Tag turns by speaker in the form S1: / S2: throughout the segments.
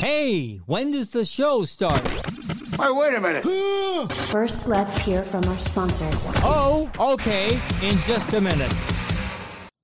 S1: Hey, when does the show start?
S2: Hey, wait a minute.
S3: First, let's hear from our sponsors.
S1: Oh, okay, in just a minute.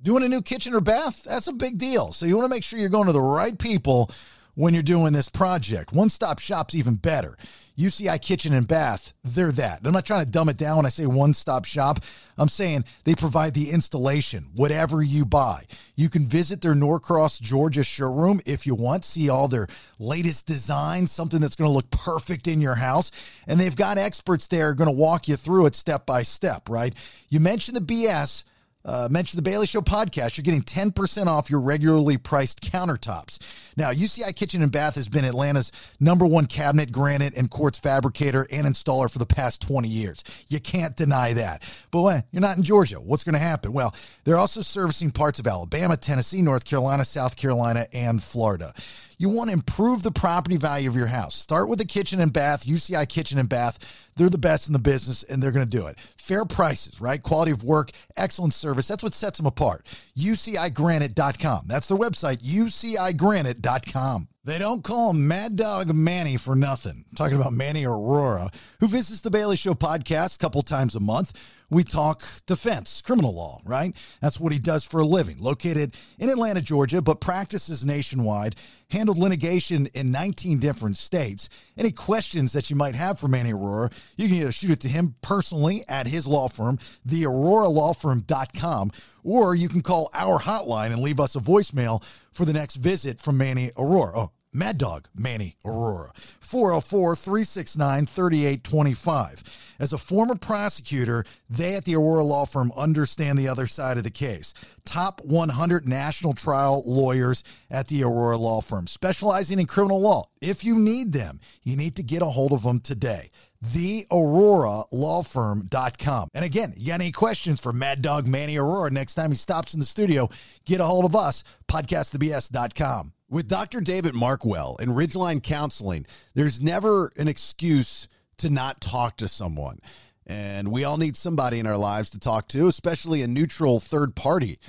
S4: Doing a new kitchen or bath? That's a big deal. So you want to make sure you're going to the right people when you're doing this project. One stop shop's even better. UCI Kitchen and Bath, they're that. I'm not trying to dumb it down when I say one stop shop. I'm saying they provide the installation, whatever you buy. You can visit their Norcross, Georgia showroom if you want, see all their latest designs, something that's going to look perfect in your house. And they've got experts there going to walk you through it step by step, right? You mentioned the BS uh, mention the Bailey Show podcast, you're getting 10% off your regularly priced countertops. Now, UCI Kitchen and Bath has been Atlanta's number one cabinet, granite, and quartz fabricator and installer for the past 20 years. You can't deny that. But when you're not in Georgia, what's going to happen? Well, they're also servicing parts of Alabama, Tennessee, North Carolina, South Carolina, and Florida. You want to improve the property value of your house. Start with the kitchen and bath, UCI Kitchen and Bath. They're the best in the business and they're going to do it. Fair prices, right? Quality of work, excellent service. That's what sets them apart. UCIGranite.com. That's their website, UCIGranite.com. They don't call him Mad Dog Manny for nothing. Talking about Manny Arora, who visits the Bailey Show podcast a couple times a month. We talk defense, criminal law, right? That's what he does for a living. Located in Atlanta, Georgia, but practices nationwide, handled litigation in 19 different states. Any questions that you might have for Manny Arora, you can either shoot it to him personally at his law firm, theauroralawfirm.com, or you can call our hotline and leave us a voicemail for the next visit from Manny Arora. Oh, Mad Dog Manny Arora. 404 369 3825. As a former prosecutor, they at the Arora Law Firm understand the other side of the case. Top 100 national trial lawyers at the Arora Law Firm, specializing in criminal law. If you need them, you need to get a hold of them today theauroralawfirm.com. And again, you got any questions for Mad Dog Manny Arora next time he stops in the studio, get a hold of us, podcastthebs.com. With Dr. David Markwell and Ridgeline Counseling, there's never an excuse to not talk to someone. And we all need somebody in our lives to talk to, especially a neutral third party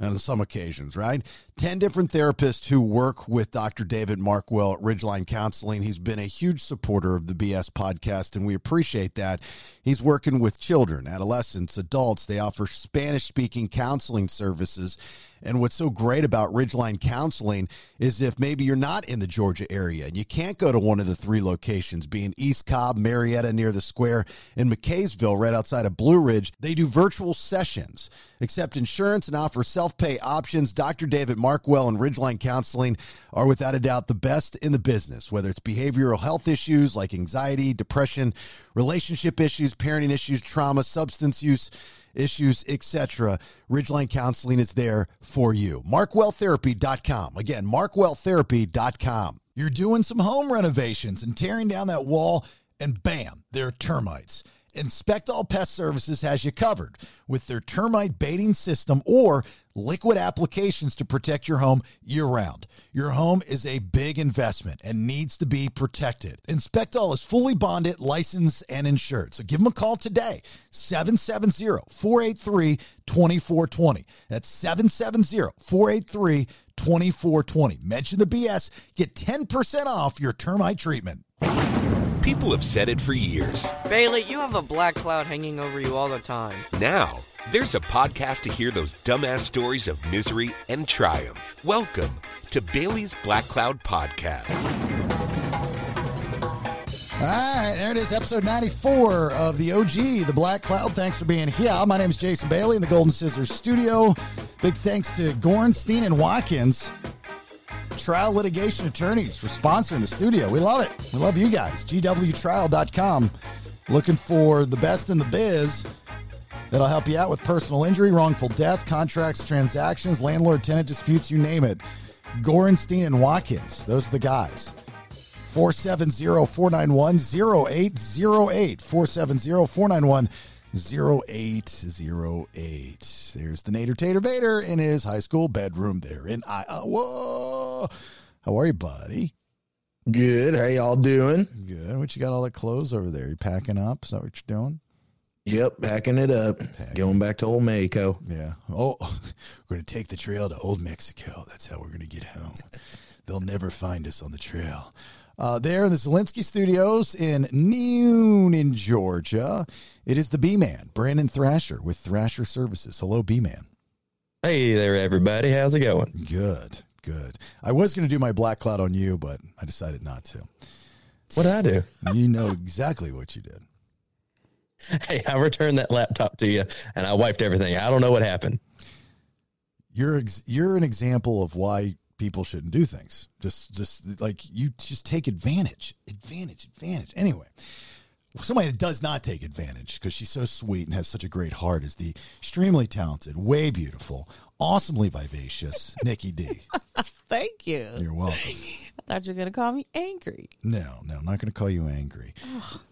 S4: on some occasions, right? 10 different therapists who work with Dr. David Markwell at Ridgeline Counseling. He's been a huge supporter of the BS podcast, and we appreciate that. He's working with children, adolescents, adults. They offer Spanish speaking counseling services. And what's so great about Ridgeline Counseling is if maybe you're not in the Georgia area and you can't go to one of the three locations, being East Cobb, Marietta near the square, and McCaysville right outside of Blue Ridge, they do virtual sessions, accept insurance, and offer self pay options. Dr. David Markwell and Ridgeline Counseling are without a doubt the best in the business, whether it's behavioral health issues like anxiety, depression, relationship issues, parenting issues, trauma, substance use issues, etc. Ridgeline Counseling is there for you. MarkwellTherapy.com. Again, MarkwellTherapy.com. You're doing some home renovations and tearing down that wall, and bam, there are termites. Inspect All Pest Services has you covered with their termite baiting system or liquid applications to protect your home year round. Your home is a big investment and needs to be protected. Inspectall is fully bonded, licensed, and insured. So give them a call today 770 483 2420. That's 770 483 2420. Mention the BS, get 10% off your termite treatment.
S5: People have said it for years.
S6: Bailey, you have a black cloud hanging over you all the time.
S5: Now, there's a podcast to hear those dumbass stories of misery and triumph. Welcome to Bailey's Black Cloud Podcast.
S4: All right, there it is, episode 94 of the OG, The Black Cloud. Thanks for being here. My name is Jason Bailey in the Golden Scissors studio. Big thanks to Gorenstein and Watkins, trial litigation attorneys, for sponsoring the studio. We love it. We love you guys. GWTrial.com. Looking for the best in the biz that'll help you out with personal injury, wrongful death, contracts, transactions, landlord tenant disputes, you name it. Gorenstein and Watkins, those are the guys. 470 491 0808. 470 491 0808. There's the Nader Tater Vader in his high school bedroom there in Iowa. Whoa! How are you, buddy?
S7: Good. How y'all doing?
S4: Good. What you got all that clothes over there? You packing up? Is that what you're doing?
S7: Yep, packing it up. Going back to old Mexico.
S4: Yeah. Oh, we're going to take the trail to Old Mexico. That's how we're going to get home. They'll never find us on the trail. Uh, there in the Zelensky Studios in Newnan, Georgia, it is the B Man, Brandon Thrasher with Thrasher Services. Hello, B Man.
S8: Hey there, everybody. How's it going?
S4: Good, good. I was going to do my black cloud on you, but I decided not to.
S8: What did I do?
S4: You know exactly what you did.
S8: Hey, I returned that laptop to you and I wiped everything. I don't know what happened.
S4: You're ex- you're an example of why people shouldn't do things. Just just like you just take advantage, advantage, advantage. Anyway, somebody that does not take advantage because she's so sweet and has such a great heart is the extremely talented, way beautiful, awesomely vivacious Nikki D.
S9: Thank you.
S4: You're welcome.
S9: I thought you were going to call me angry.
S4: No, no, I'm not going to call you angry.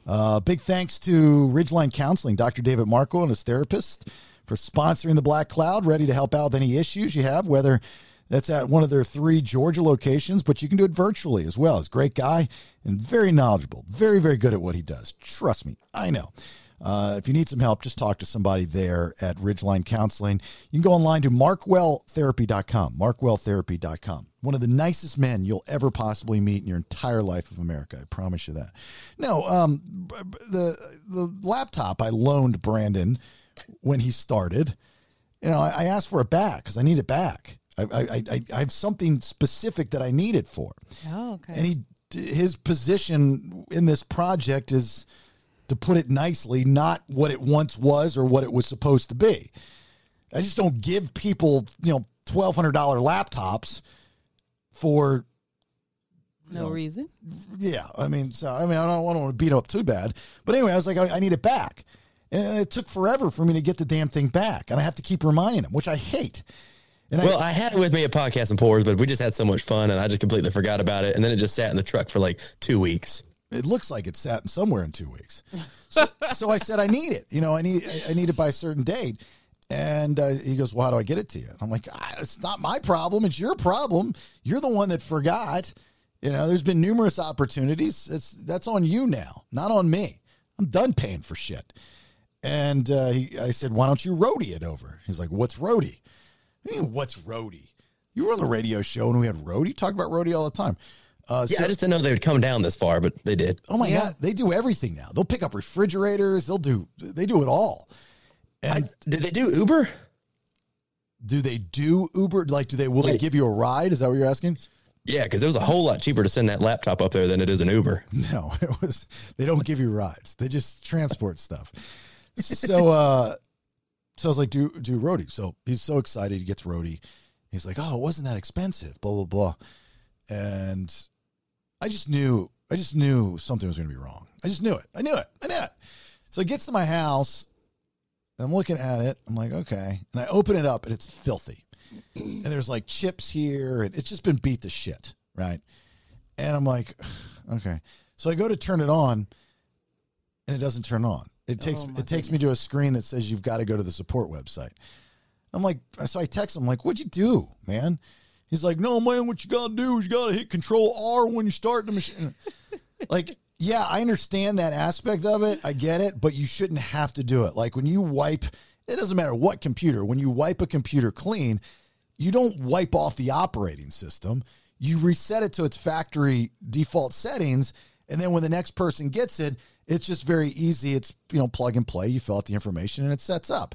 S4: Uh, big thanks to Ridgeline Counseling, Dr. David Markwell and his therapist for sponsoring the Black Cloud, ready to help out with any issues you have, whether that's at one of their three Georgia locations, but you can do it virtually as well. He's a great guy and very knowledgeable, very, very good at what he does. Trust me, I know. Uh, if you need some help, just talk to somebody there at Ridgeline Counseling. You can go online to markwelltherapy.com, markwelltherapy.com. One of the nicest men you'll ever possibly meet in your entire life of America. I promise you that. No, um, the the laptop I loaned Brandon when he started, you know, I, I asked for it back because I need it back. I, I, I, I have something specific that I need it for.
S9: Oh, okay.
S4: And he, his position in this project is, to put it nicely, not what it once was or what it was supposed to be. I just don't give people, you know, twelve hundred dollar laptops for
S9: no reason.
S4: yeah. I mean, so I mean, I don't, I don't want to beat up too bad, but anyway, I was like, I, I need it back, and it took forever for me to get the damn thing back, and I have to keep reminding him, which I hate. And
S8: Well, I had it with me at Podcast and Pours, but we just had so much fun and I just completely forgot about it. And then it just sat in the truck for like two weeks.
S4: it looks like it's sat in somewhere in two weeks. So, so I said, I need it. You know, I need I need it by a certain date. And uh, he goes, Well, how do I get it to you? I'm like, "Ah, It's not my problem. It's your problem. You're the one that forgot. You know, there's been numerous opportunities. It's that's on you now, not on me. I'm done paying for shit. And uh, he, I said, Why don't you roadie it over? He's like, What's roadie? I mean, what's roadie? You were on the radio show and we had roadie. Talk about roadie all the time. Uh,
S8: Yeah,
S4: so-
S8: I just didn't know they would come down this far, but they did.
S4: Oh my god, they do everything now. They'll pick up refrigerators. They'll do they do it all. And
S8: Did they do Uber?
S4: do they do Uber? Like, do they will they give you a ride? Is that what you're asking?
S8: Yeah, because it was a whole lot cheaper to send that laptop up there than it is an Uber.
S4: No, it was. They don't give you rides. They just transport stuff. So, uh, so I was like, do do roadie. So he's so excited. He gets roadie. He's like, oh, it wasn't that expensive. Blah blah blah. And I just knew. I just knew something was going to be wrong. I just knew it. I knew it. I knew it. So he gets to my house. And I'm looking at it. I'm like, okay. And I open it up, and it's filthy. And there's like chips here, and it's just been beat to shit, right? And I'm like, okay. So I go to turn it on, and it doesn't turn on. It takes oh it takes me to a screen that says you've got to go to the support website. I'm like, so I text him like, "What'd you do, man?" He's like, "No, man. What you got to do is you got to hit Control R when you start the machine." like, yeah, I understand that aspect of it. I get it, but you shouldn't have to do it. Like when you wipe, it doesn't matter what computer. When you wipe a computer clean, you don't wipe off the operating system. You reset it to its factory default settings, and then when the next person gets it, it's just very easy. It's you know plug and play. You fill out the information, and it sets up.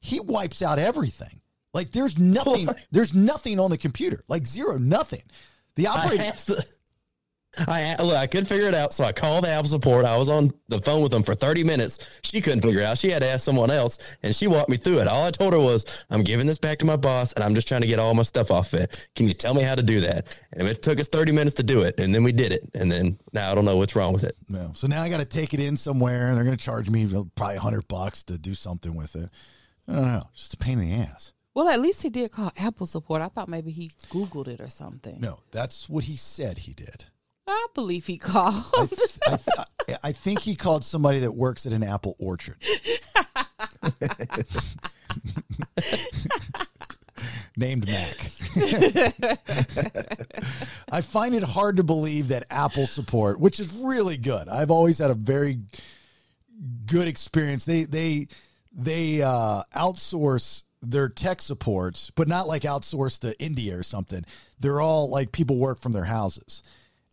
S4: He wipes out everything. Like there's nothing. There's nothing on the computer. Like zero, nothing. The operating.
S8: I look, I couldn't figure it out, so I called Apple support. I was on the phone with them for 30 minutes. She couldn't figure it out. She had to ask someone else, and she walked me through it. All I told her was, "I'm giving this back to my boss, and I'm just trying to get all my stuff off it. Can you tell me how to do that?" And it took us 30 minutes to do it, and then we did it. And then now I don't know what's wrong with it.
S4: No. So now I got to take it in somewhere, and they're going to charge me probably hundred bucks to do something with it. I don't know. Just a pain in the ass.
S9: Well, at least he did call Apple support. I thought maybe he Googled it or something.
S4: No, that's what he said he did.
S9: I believe he called.
S4: I, th- I, th- I think he called somebody that works at an apple orchard. Named Mac. I find it hard to believe that Apple support, which is really good. I've always had a very good experience. They they they uh, outsource their tech support, but not like outsource to India or something. They're all like people work from their houses.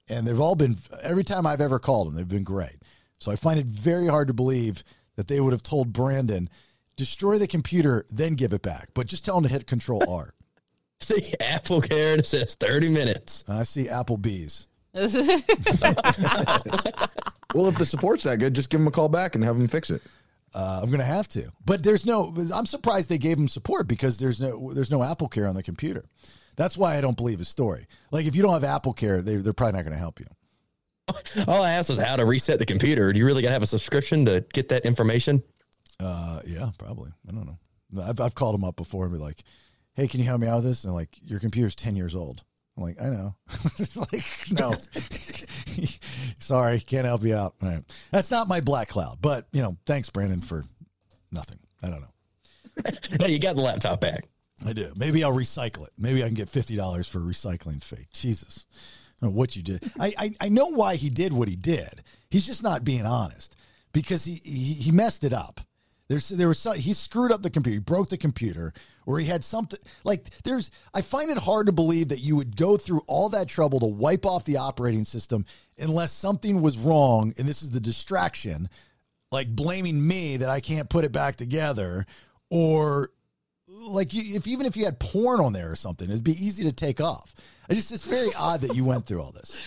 S4: And they've all been, every time I've ever called them, they've been great. So I find it very hard to believe that they would have told Brandon, destroy the computer, then give it back. But just tell him to hit Control R.
S8: See, Apple Care and it says 30 minutes.
S4: I see Applebee's.
S7: Well, if the support's that good, just give them a call back and have them fix it.
S4: Uh, I'm going to have to, but there's no. I'm surprised they gave him support because there's no there's no Apple Care on the computer. That's why I don't believe his story. Like if you don't have Apple Care, they they're probably not going to help you.
S8: All I asked was how to reset the computer. Do you really got to have a subscription to get that information?
S4: Uh, yeah, probably. I don't know. I've I've called them up before and be like, "Hey, can you help me out with this?" And they're like, "Your computer's ten years old." I'm like, "I know." like, no. Sorry, can't help you out. All right. That's not my black cloud, but you know, thanks, Brandon, for nothing. I don't know.
S8: no, you got the laptop back.
S4: I do. Maybe I'll recycle it. Maybe I can get fifty dollars for a recycling fee. Jesus, what you did. I, I I know why he did what he did. He's just not being honest because he he, he messed it up. There's there was some, he screwed up the computer. He broke the computer, or he had something like there's. I find it hard to believe that you would go through all that trouble to wipe off the operating system unless something was wrong, and this is the distraction, like blaming me that I can't put it back together, or like you, if even if you had porn on there or something, it'd be easy to take off. I just it's very odd that you went through all this.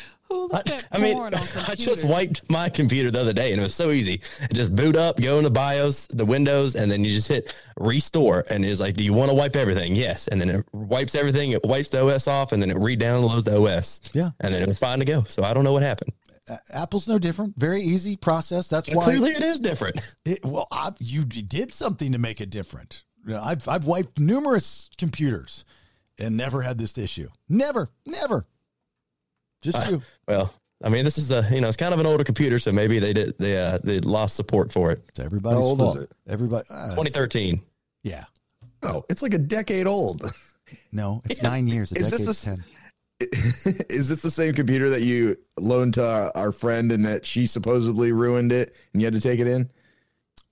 S9: At
S8: I mean,
S9: porn on
S8: I just wiped my computer the other day and it was so easy. Just boot up, go into BIOS, the Windows, and then you just hit restore. And it's like, do you want to wipe everything? Yes. And then it wipes everything. It wipes the OS off and then it re-downloads the OS.
S4: Yeah.
S8: And then it was fine to go. So I don't know what happened.
S4: Apple's no different. Very easy process. That's why.
S8: Clearly it is different.
S4: It, well, I, you did something to make it different. You know, I've I've wiped numerous computers and never had this issue. Never, never. Just you.
S8: Well, I mean, this is a, you know, it's kind of an older computer. So maybe they did, they, uh, they lost support for it.
S4: It's everybody's
S7: How old is it?
S4: Everybody. uh,
S8: 2013.
S4: yeah.
S7: Oh, it's like a decade old.
S4: No, it's nine years. A
S7: Is this
S4: decade's
S7: a-
S4: ten.
S7: Is this the same computer that you loaned to our, our friend and that she supposedly ruined it and you had to take it in?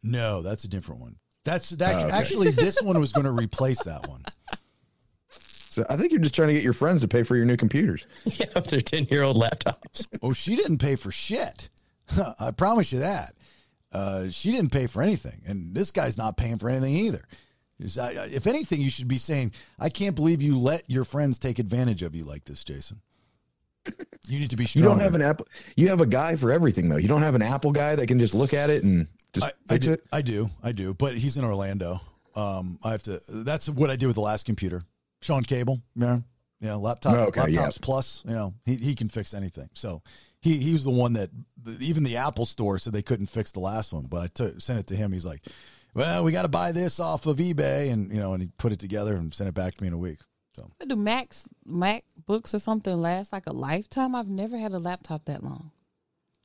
S4: No, that's a different one. That's that.
S7: Oh, okay.
S4: Actually, this one was going to replace that one.
S7: So I think you're just trying to get your friends to pay for your new computers.
S8: Yeah. They're 10 year old laptops.
S4: Oh, she didn't pay for shit. I promise you that. Uh, she didn't pay for anything, and this guy's not paying for anything either. Is- I- I- If anything, you should be saying, "I can't believe you let your friends take advantage of you like this, Jason." You need to be
S7: You don't have an Apple. You have a guy for everything though. You don't have an Apple guy that can just look at it and just
S4: I, I do,
S7: it.
S4: I do, I do, but he's in Orlando. Um, I have to. That's what I did with the last computer. Sean Cable, yeah, yeah, laptop,
S7: Oh, okay,
S4: laptops
S7: yeah.
S4: plus. You know, he he can fix anything. So he he was the one that even the Apple Store said they couldn't fix the last one, but I took sent it to him. He's like, "Well, we got to buy this off of eBay," and you know, and he put it together and sent it back to me in a week. So
S9: Do Macs MacBooks or something last like a lifetime? I've never had a laptop that long.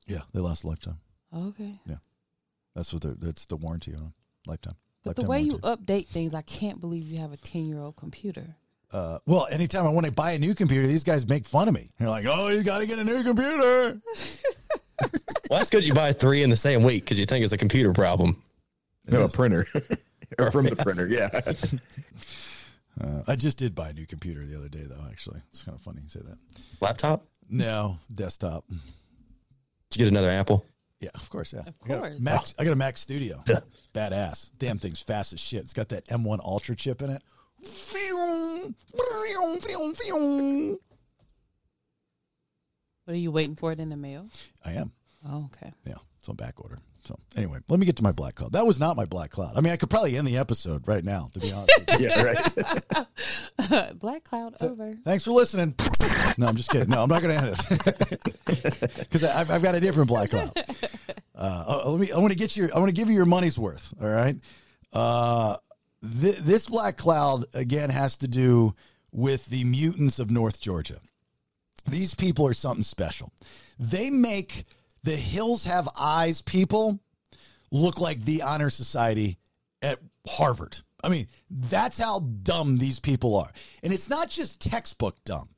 S4: yeah, they last a lifetime.
S9: Okay.
S4: That's what they're, that's the warranty on lifetime.
S9: But the
S4: Lifetime
S9: way you update things, I can't believe you have a 10 year old computer.
S4: uh, well, anytime I want to buy a new computer, these guys make fun of me. They're like, "Oh, you got to get a new computer."
S8: Well, that's because you buy three in the same week because you think it's a computer problem.
S7: No, a printer or from the printer. Yeah.
S4: Uh, I just did buy a new computer the other day, though. Actually, it's kind of funny you say that.
S8: Laptop?
S4: No, desktop.
S8: Did you get another Apple?
S4: Yeah, of course. Yeah,
S9: Of
S4: I got, a
S9: course.
S4: Mac, I got a Mac Studio. Badass. Damn thing's fast as shit. It's got that M1 Ultra chip in it.
S9: What are you waiting for it in the mail?
S4: I am.
S9: Oh, okay.
S4: Yeah, it's on back order. So anyway, let me get to my black cloud. That was not my black cloud. I mean, I could probably end the episode right now, to be honest.
S7: yeah. Right.
S9: Black cloud over.
S4: Thanks for listening. No, I'm just kidding. No, I'm not going to end it because I've, I've got a different black cloud. Uh, oh, let me. I want to get your. I want to give you your money's worth. All right. Uh, th- this black cloud again has to do with the mutants of North Georgia. These people are something special. They make the Hills Have Eyes people look like the honor society at Harvard. I mean, that's how dumb these people are. And it's not just textbook dumb.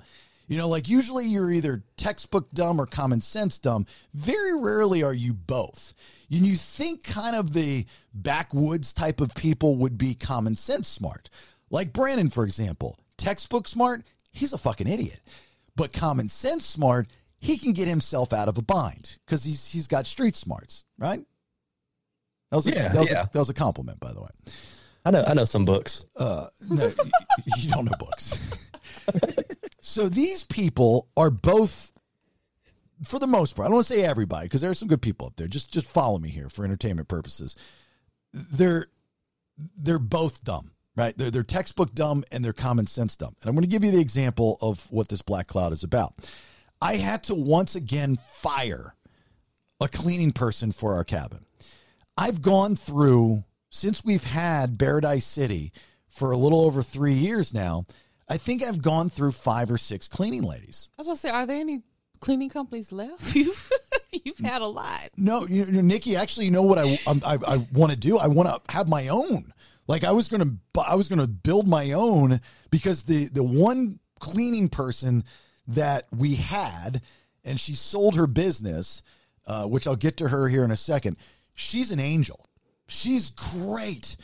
S4: You know, like usually you're either textbook dumb or common sense dumb. Very rarely are you both. And you think kind of the backwoods type of people would be common sense smart. Like Brandon, for example, textbook smart, he's a fucking idiot. But common sense smart, he can get himself out of a bind because he's he's got street smarts, right? That was a,
S8: Yeah,
S4: that, was
S8: yeah.
S4: a, that was a compliment, by the way.
S8: I know I know some books.
S4: Uh, no, y- you don't know books. so these people are both, for the most part, I don't want to say everybody because there are some good people up there. Just just follow me here for entertainment purposes. They're they're both dumb, right? They're they're textbook dumb and they're common sense dumb. And I'm going to give you the example of what this black cloud is about. I had to once again fire a cleaning person for our cabin. I've gone through since we've had Paradise City for a little over three years now. I think I've gone through five or six cleaning ladies.
S9: I was gonna say, are there any cleaning companies left? You've you've had a lot.
S4: No, you know, Nikki. Actually, you know what I um, I, I want to do? I want to have my own. Like I was gonna, I was gonna build my own because the the one cleaning person that we had, and she sold her business, uh, which I'll get to her here in a second. She's an angel. She's great.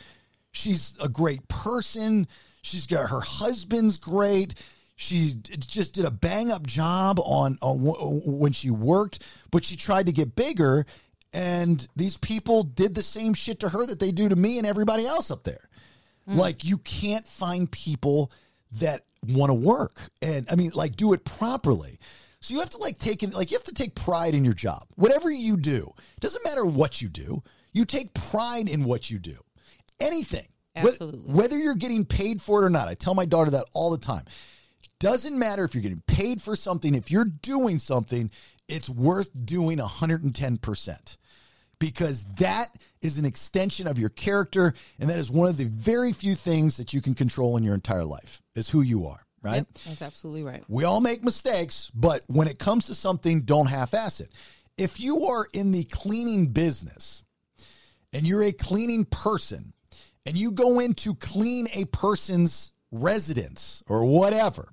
S4: She's a great person. She's got her husband's great. She just did a bang up job on, on w- when she worked, but she tried to get bigger. And these people did the same shit to her that they do to me and everybody else up there. Like, you can't find people that want to work and I mean, like, do it properly. So you have to like take it, like, you have to take pride in your job. Whatever you do, doesn't matter what you do, you take pride in what you do. Anything.
S9: Absolutely.
S4: Whether you're getting paid for it or not. I tell my daughter that all the time. Doesn't matter if you're getting paid for something, if you're doing something, it's worth doing 110% because that is an extension of your character and that is one of the very few things that you can control in your entire life is who you are, right?
S9: Yep, that's absolutely right.
S4: We all make mistakes, but when it comes to something, don't half ass it. If you are in the cleaning business and you're a cleaning person and you go in to clean a person's residence or whatever,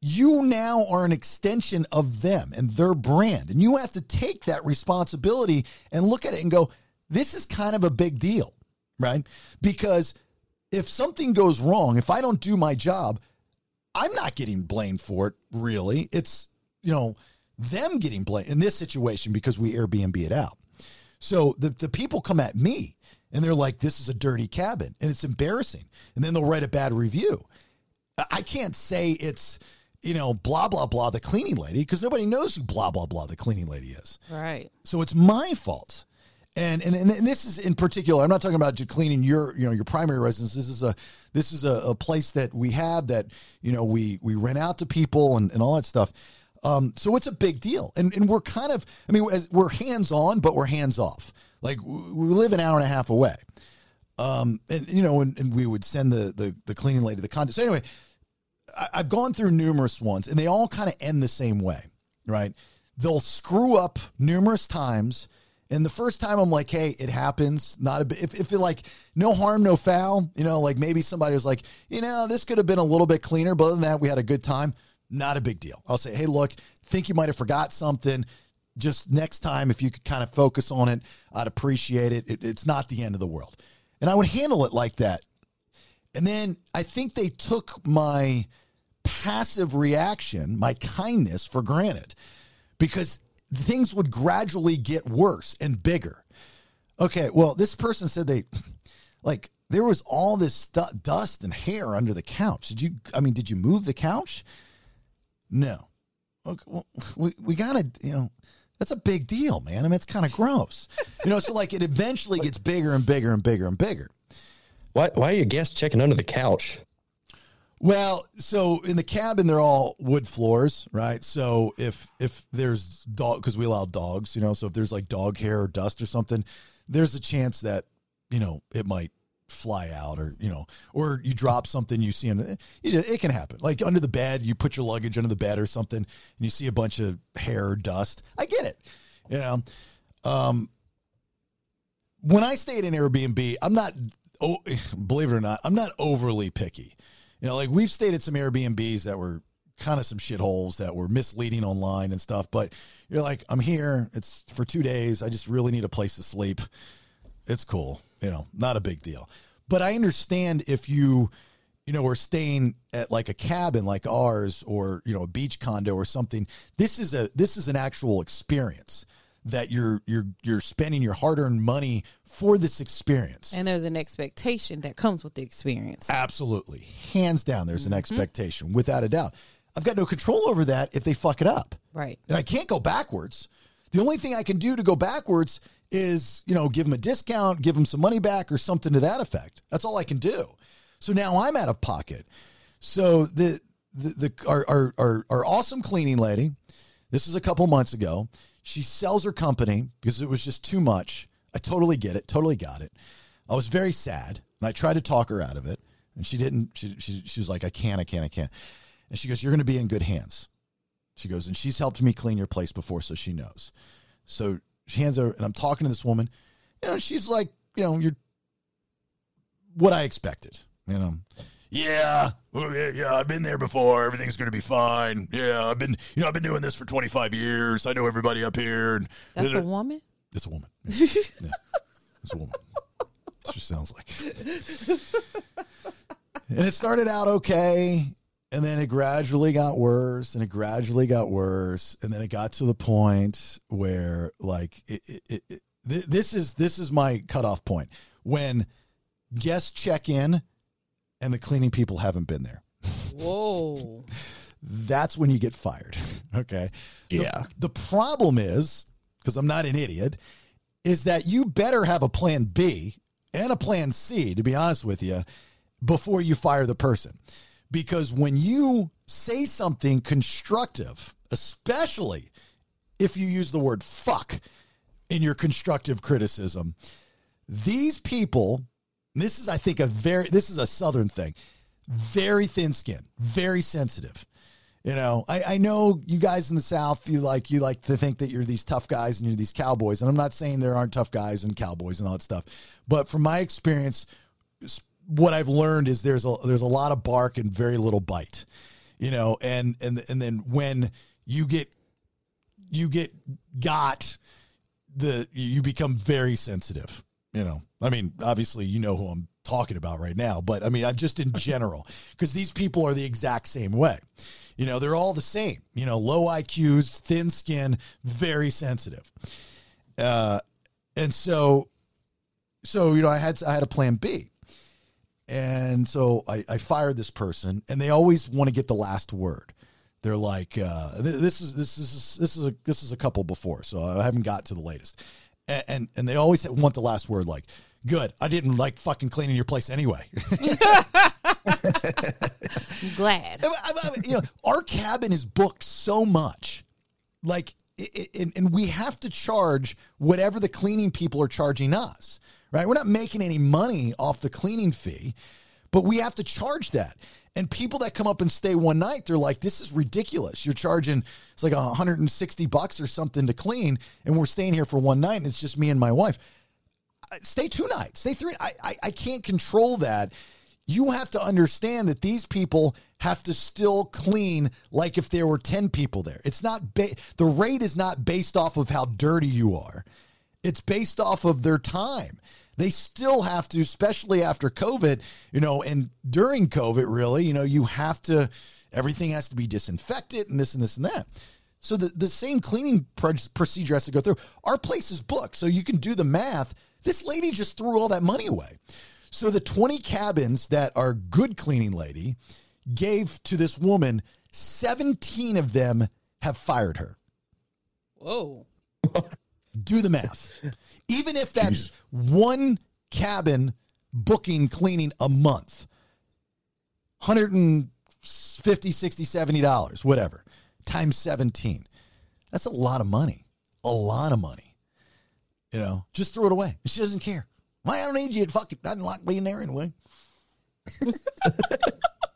S4: you now are an extension of them and their brand. And you have to take that responsibility and look at it and go, this is kind of a big deal, right? Because if something goes wrong, if I don't do my job, I'm not getting blamed for it, really. It's, you know, them getting blamed in this situation because we Airbnb it out. So the, the people come at me and they're like, this is a dirty cabin and it's embarrassing. And then they'll write a bad review. I- can't say it's, you know, blah, blah, blah, the cleaning lady because nobody knows who blah, blah, blah, the cleaning lady is.
S9: Right.
S4: So it's my fault. And, and and this is in particular. I'm not talking about just cleaning your you know your primary residence. This is a this is a, a place that we have that you know we we rent out to people and, and all that stuff. Um, so it's a big deal, and and we're kind of I mean we're hands on, but we're hands off. Like we live an hour and a half away, um, and you know, and, and we would send the the the cleaning lady the content. So anyway, I've gone through numerous ones, and they all kind of end the same way, right? They'll screw up numerous times, and the first time I'm like, hey, it happens. Not a bit. If if it like no harm, no foul, you know, like maybe somebody was like, you know, this could have been a little bit cleaner, but other than that, we had a good time. Not a big deal. I'll say, hey, look, think you might have forgot something. Just next time, if you could kind of focus on it, I'd appreciate it. it it's not the end of the world. And I would handle it like that. And then I think they took my passive reaction, my kindness for granted because things would gradually get worse and bigger. Okay, well, this person said they like there was all this stu- dust and hair under the couch. Did you I mean, did you move the couch? No. Okay, well, we we got to, you know, that's a big deal, man. I mean, it's kind of gross. You know, so like it eventually gets bigger and bigger and bigger and bigger.
S8: Why why are your guests checking under the couch?
S4: Well, so in the cabin they're all wood floors, right? So if if there's dog because we allow dogs, you know, so if there's like dog hair or dust or something, there's a chance that you know it might fly out or you know or you drop something you see it, it can happen like under the bed you put your luggage under the bed or something and you see a bunch of hair or dust i get it you know um when i stay at an airbnb i'm not oh, believe it or not i'm not overly picky you know, like we've stayed at some Airbnbs that were kind of some shitholes that were misleading online and stuff. But you're like, I'm here. It's for two days. I just really need a place to sleep. It's cool. You know, not a big deal. But I understand if you, you know, are staying at like a cabin like ours or, you know, a beach condo or something. This is a this is an actual experience that you're you're you're spending your hard-earned money for this experience.
S9: And there's an expectation that comes with the experience.
S4: Absolutely. Hands down, there's an mm-hmm. expectation, without a doubt. I've got no control over that if they fuck it up.
S9: Right.
S4: And I can't go backwards. The only thing I can do to go backwards is, you know, give them a discount, give them some money back or something to that effect. That's all I can do. So now I'm out of pocket. So the the, the our, our our our awesome cleaning lady, this is a couple months ago. She sells her company because it was just too much. I totally get it, totally got it. I was very sad, and I tried to talk her out of it, and she didn't. She she, she was like, "I can't, I can't, I can't." And she goes, "You're going to be in good hands." She goes, and she's helped me clean your place before, so she knows. So she hands her, and I'm talking to this woman. You know, she's like, you know, you're what I expected. You know, yeah, yeah, I've been there before. Everything's going to be fine. Yeah, I've been, you know, I've been doing this for 25 years. I know everybody up here. And
S9: That's a woman?
S4: It's a woman. Yeah. Yeah. It's a woman. She sounds like. and it started out okay, and then it gradually got worse, and it gradually got worse, and then it got to the point where, like, it, it, it, it- this is this is my cutoff point when guests check in, and the cleaning people haven't been there.
S9: Whoa.
S4: That's when you get fired. Okay.
S7: Yeah.
S4: the problem is, because I'm not an idiot, is that you better have a plan B and a plan C, to be honest with you, before you fire the person. Because when you say something constructive, especially if you use the word fuck in your constructive criticism, these people, and this is, I think, a very, this is a Southern thing, very thin skin, very sensitive. You know, I, I know you guys in the South, you like you like to think that you're these tough guys and you're these cowboys. And I'm not saying there aren't tough guys and cowboys and all that stuff, but from my experience, what I've learned is there's a there's a lot of bark and very little bite. You know, and and and then when you get you get got the you become very sensitive you know i mean obviously you know who i'm talking about right now but i mean i'm just in general because these people are the exact same way. You know they're all the same. You know low iqs thin skin very sensitive. Uh and so so you know i had i had a plan b. And so I, I fired this person and they always want to get the last word. They're like uh, this is this is this is a this is a couple before so i haven't got to the latest. And and, and they always want the last word like good. I didn't like fucking cleaning your place anyway.
S9: I'm glad.
S4: I- I- I- you know our cabin is booked so much. Like i- i- and, we have to charge whatever the cleaning people are charging us right? We're not making any money off the cleaning fee but we have to charge that. And people that come up and stay one night they're like this is ridiculous. You're charging it's like 160 bucks or something to clean and we're staying here for one night and it's just me and my wife stay two nights, stay three. I, I, I can't control that. You have to understand that these people have to still clean like if there were 10 people there. It's not, ba- the rate is not based off of how dirty you are, it's based off of their time. They still have to, especially after COVID, you know, and during COVID, really, you know, you have to, everything has to be disinfected and this and this and that. So the, the same cleaning pro- procedure has to go through. Our place is booked, so you can do the math. This lady just threw all that money away. So the 20 cabins that our good cleaning lady gave to this woman, 17 of them have fired her.
S9: Whoa.
S4: Do the math. Even if that's one cabin booking cleaning a month, 150, 60, 70 dollars, whatever, times 17. That's a lot of money. A lot of money. You know, just throw it away. She doesn't care. Why I don't need you to fucking I didn't like being there anyway.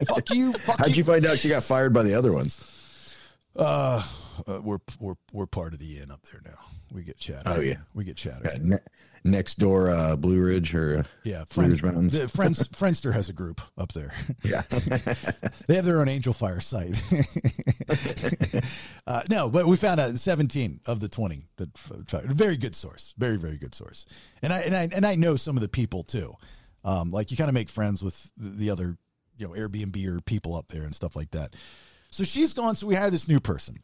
S4: fuck you. Fuck
S7: How'd
S4: you.
S7: you find out she got fired by the other ones?
S4: Uh, uh, we're we're we're part of the inn up there now. We get chatty.
S7: Oh, yeah.
S4: we get chatty.
S7: Yeah, ne- next door, uh, Blue Ridge or uh,
S4: Yeah, Friends, the Friends, Friendster has a group up there.
S7: yeah.
S4: they have their own Angel Fire site. uh, no, but we found out 17 of the 20. Very good source. Very, very good source. And I and I and I know some of the people too. Um, like you kind of make friends with the other, you know, Airbnb or people up there and stuff like that. So she's gone. So we hired this new person,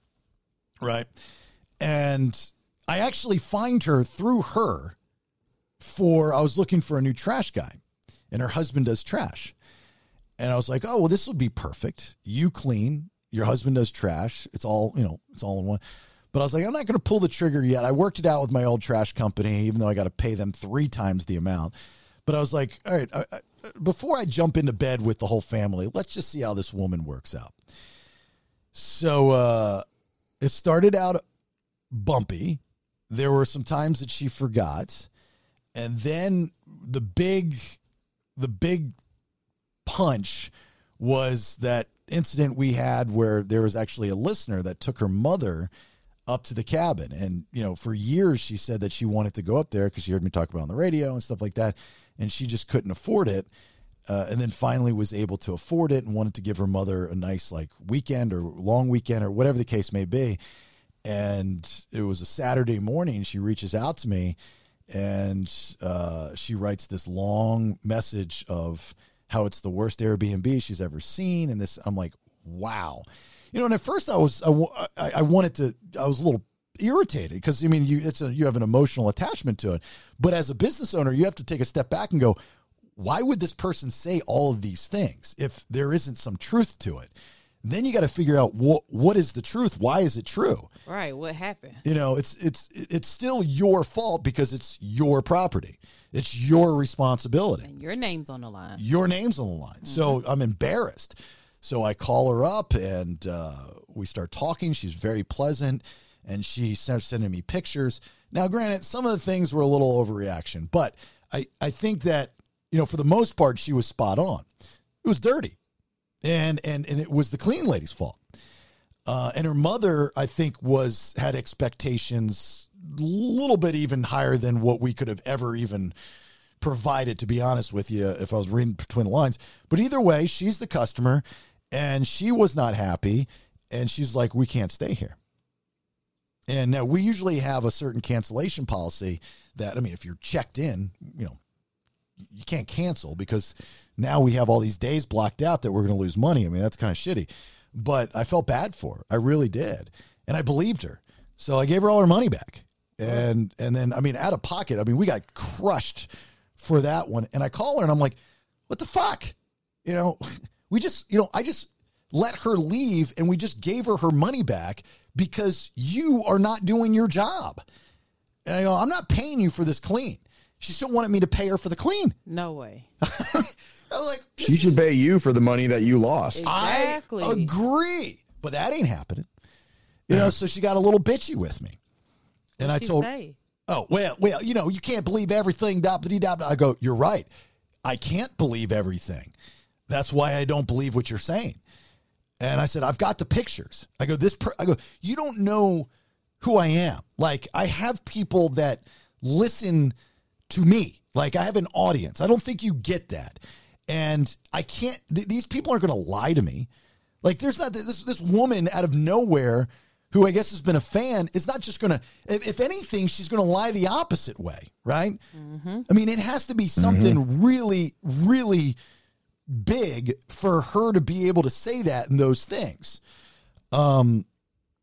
S4: right? And I actually find her through her for I was looking for a new trash guy, and her husband does trash. And I was like, oh, well, this will be perfect. You clean, your husband does trash. It's all, you know, it's all in one. But I was like, I'm not going to pull the trigger yet. I worked it out with my old trash company, even though I got to pay them three times the amount. But I was like, all right, I, I, before I jump into bed with the whole family, let's just see how this woman works out. So uh, it started out bumpy. There were some times that she forgot. And then the big, the big punch was that incident we had where there was actually a listener that took her mother up to the cabin and you know for years she said that she wanted to go up there because she heard me talk about on the radio and stuff like that and she just couldn't afford it uh, and then finally was able to afford it and wanted to give her mother a nice like weekend or long weekend or whatever the case may be and it was a saturday morning she reaches out to me and uh, she writes this long message of how it's the worst Airbnb she's ever seen, and this I'm like, wow, you know. And at first I was I, I, wanted to I was a little irritated because I mean you it's a you have an emotional attachment to it, but as a business owner you have to take a step back and go, why would this person say all of these things if there isn't some truth to it? Then you got to figure out what what is the truth. Why is it true?
S9: Right. What happened?
S4: You know, it's it's it's still your fault because it's your property. It's your responsibility.
S9: And your name's on the line.
S4: Your name's on the line. So I'm embarrassed. So I call her up and uh, we start talking. She's very pleasant and she starts sending me pictures. Now, granted, some of the things were a little overreaction, but I, I think that, you know, for the most part, she was spot on. It was dirty. And and and it was the clean lady's fault. Uh, and her mother, I think, was had expectations a little bit even higher than what we could have ever even provided. To be honest with you, if I was reading between the lines, but either way, she's the customer, and she was not happy, and she's like, "We can't stay here." And now we usually have a certain cancellation policy that I mean, if you're checked in, you know, you can't cancel because now we have all these days blocked out that we're going to lose money. I mean, that's kind of shitty. But I felt bad for her. I really did. And I believed her. So I gave her all her money back. And and then I mean out of pocket, I mean, we got crushed for that one. And I call her and I'm like, "What the fuck?" You know, we just, you know, I just let her leave and we just gave her her money back because you are not doing your job. And I go, "I'm not paying you for this clean." She still wanted me to pay her for the clean.
S9: No way.
S4: I was like,
S7: She should pay you for the money that you lost.
S9: Exactly.
S4: I agree, but that ain't happening. You know, so she got a little bitchy with me, and I told,
S9: say?
S4: oh well, well, you know, you can't believe everything. Da, da, da, da. I go, you're right. I can't believe everything. That's why I don't believe what you're saying. And I said, I've got the pictures. I go, this. Per-, I go, you don't know who I am. Like I have people that listen to me. Like I have an audience. I don't think you get that. And I can't, th- these people aren't going to lie to me. Like there's not this, this woman out of nowhere who I guess has been a fan is not just going to, if, if anything, she's going to lie the opposite way. Right. I mean, it has to be something really, really big for her to be able to say that and those things. Um,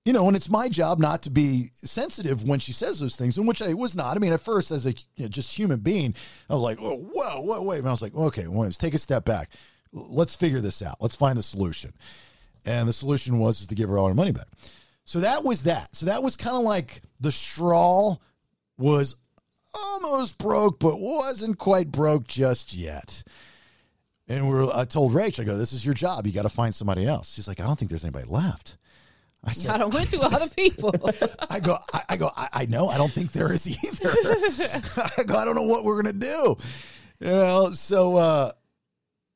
S4: you know, and it's my job not to be sensitive when she says those things, and which I was not. I mean, at first, as a you know, just human being, I was like, "Oh, whoa, whoa, wait!" And I was like, "Okay, well, let's take a step back. Let's figure this out. Let's find the solution." And the solution was is to give her all her money back. So that was that. So that was kind of like the straw was almost broke, but wasn't quite broke just yet. And we were, I told Rach, I go, "This is your job. You got to find somebody else." She's like, "I don't think there's anybody left." I said,
S9: I don't went through other people.
S4: I go, I, I go, I, I know. I don't think there is either. I go, I don't know what we're gonna do. You know, so uh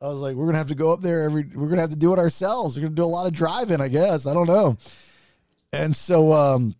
S4: I was like, we're gonna have to go up there every we're gonna have to do it ourselves. We're gonna do a lot of driving, I guess. I don't know. And so um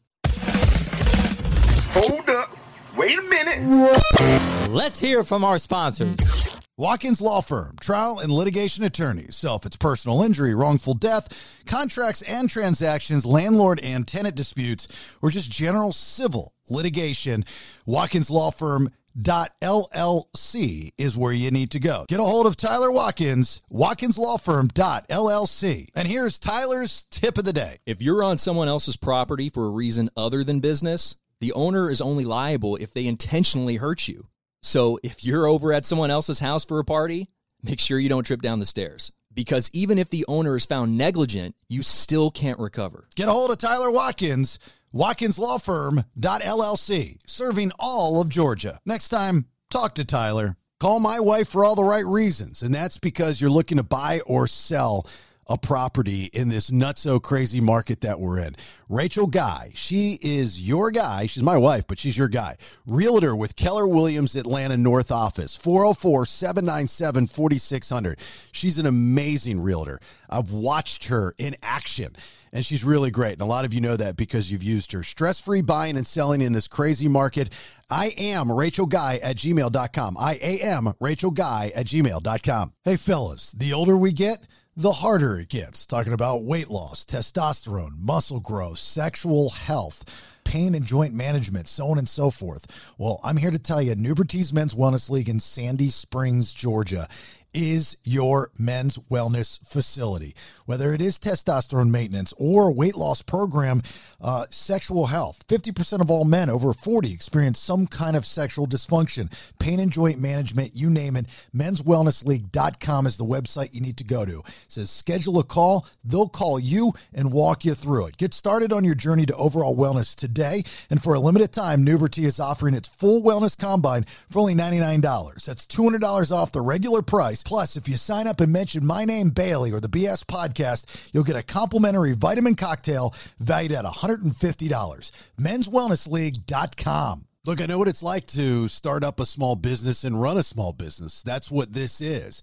S2: Hold up. Wait a minute.
S1: Let's hear from our sponsors.
S4: Watkins Law Firm, trial and litigation attorneys. So if it's personal injury, wrongful death, contracts and transactions, landlord and tenant disputes, or just general civil litigation, Watkins Law Firm. dot LLC is where you need to go. Get a hold of Tyler Watkins, WatkinsLawFirm.LLC. And here's Tyler's tip of the day.
S10: If you're on someone else's property for a reason other than business, the owner is only liable if they intentionally hurt you. So if you're over at someone else's house for a party, make sure you don't trip down the stairs. Because even if the owner is found negligent, you still can't recover.
S4: Get a hold of Tyler Watkins, WatkinsLawFirm.LLC, serving all of Georgia. Next time, talk to Tyler. Call my wife for all the right reasons, and that's because you're looking to buy or sell a property in this nutso crazy market that we're in. Rachel Guy, she is your guy. She's my wife, but she's your guy. Realtor with Keller Williams Atlanta North Office, 404 797 4600. She's an amazing realtor. I've watched her in action and she's really great. And a lot of you know that because you've used her. Stress free buying and selling in this crazy market. I am Rachel Guy at gmail.com. I am Rachel Guy at gmail.com. Hey, fellas, the older we get, the harder it gets. Talking about weight loss, testosterone, muscle growth, sexual health, pain and joint management, so on and so forth. Well, I'm here to tell you, Nubertese Men's Wellness League in Sandy Springs, Georgia is your men's wellness facility. Whether it is testosterone maintenance or weight loss program, uh, sexual health. 50% of all men over 40 experience some kind of sexual dysfunction, pain and joint management, you name it. Men'swellnessleague.com is the website you need to go to. It says schedule a call. They'll call you and walk you through it. Get started on your journey to overall wellness today. And for a limited time, Nuberty is offering its full wellness combine for only $99. That's $200 off the regular price. Plus, if you sign up and mention my name, Bailey, or the BS podcast, you'll get a complimentary vitamin cocktail valued at $150. Men'sWellnessLeague.com. Look, I know what it's like to start up a small business and run a small business. That's what this is.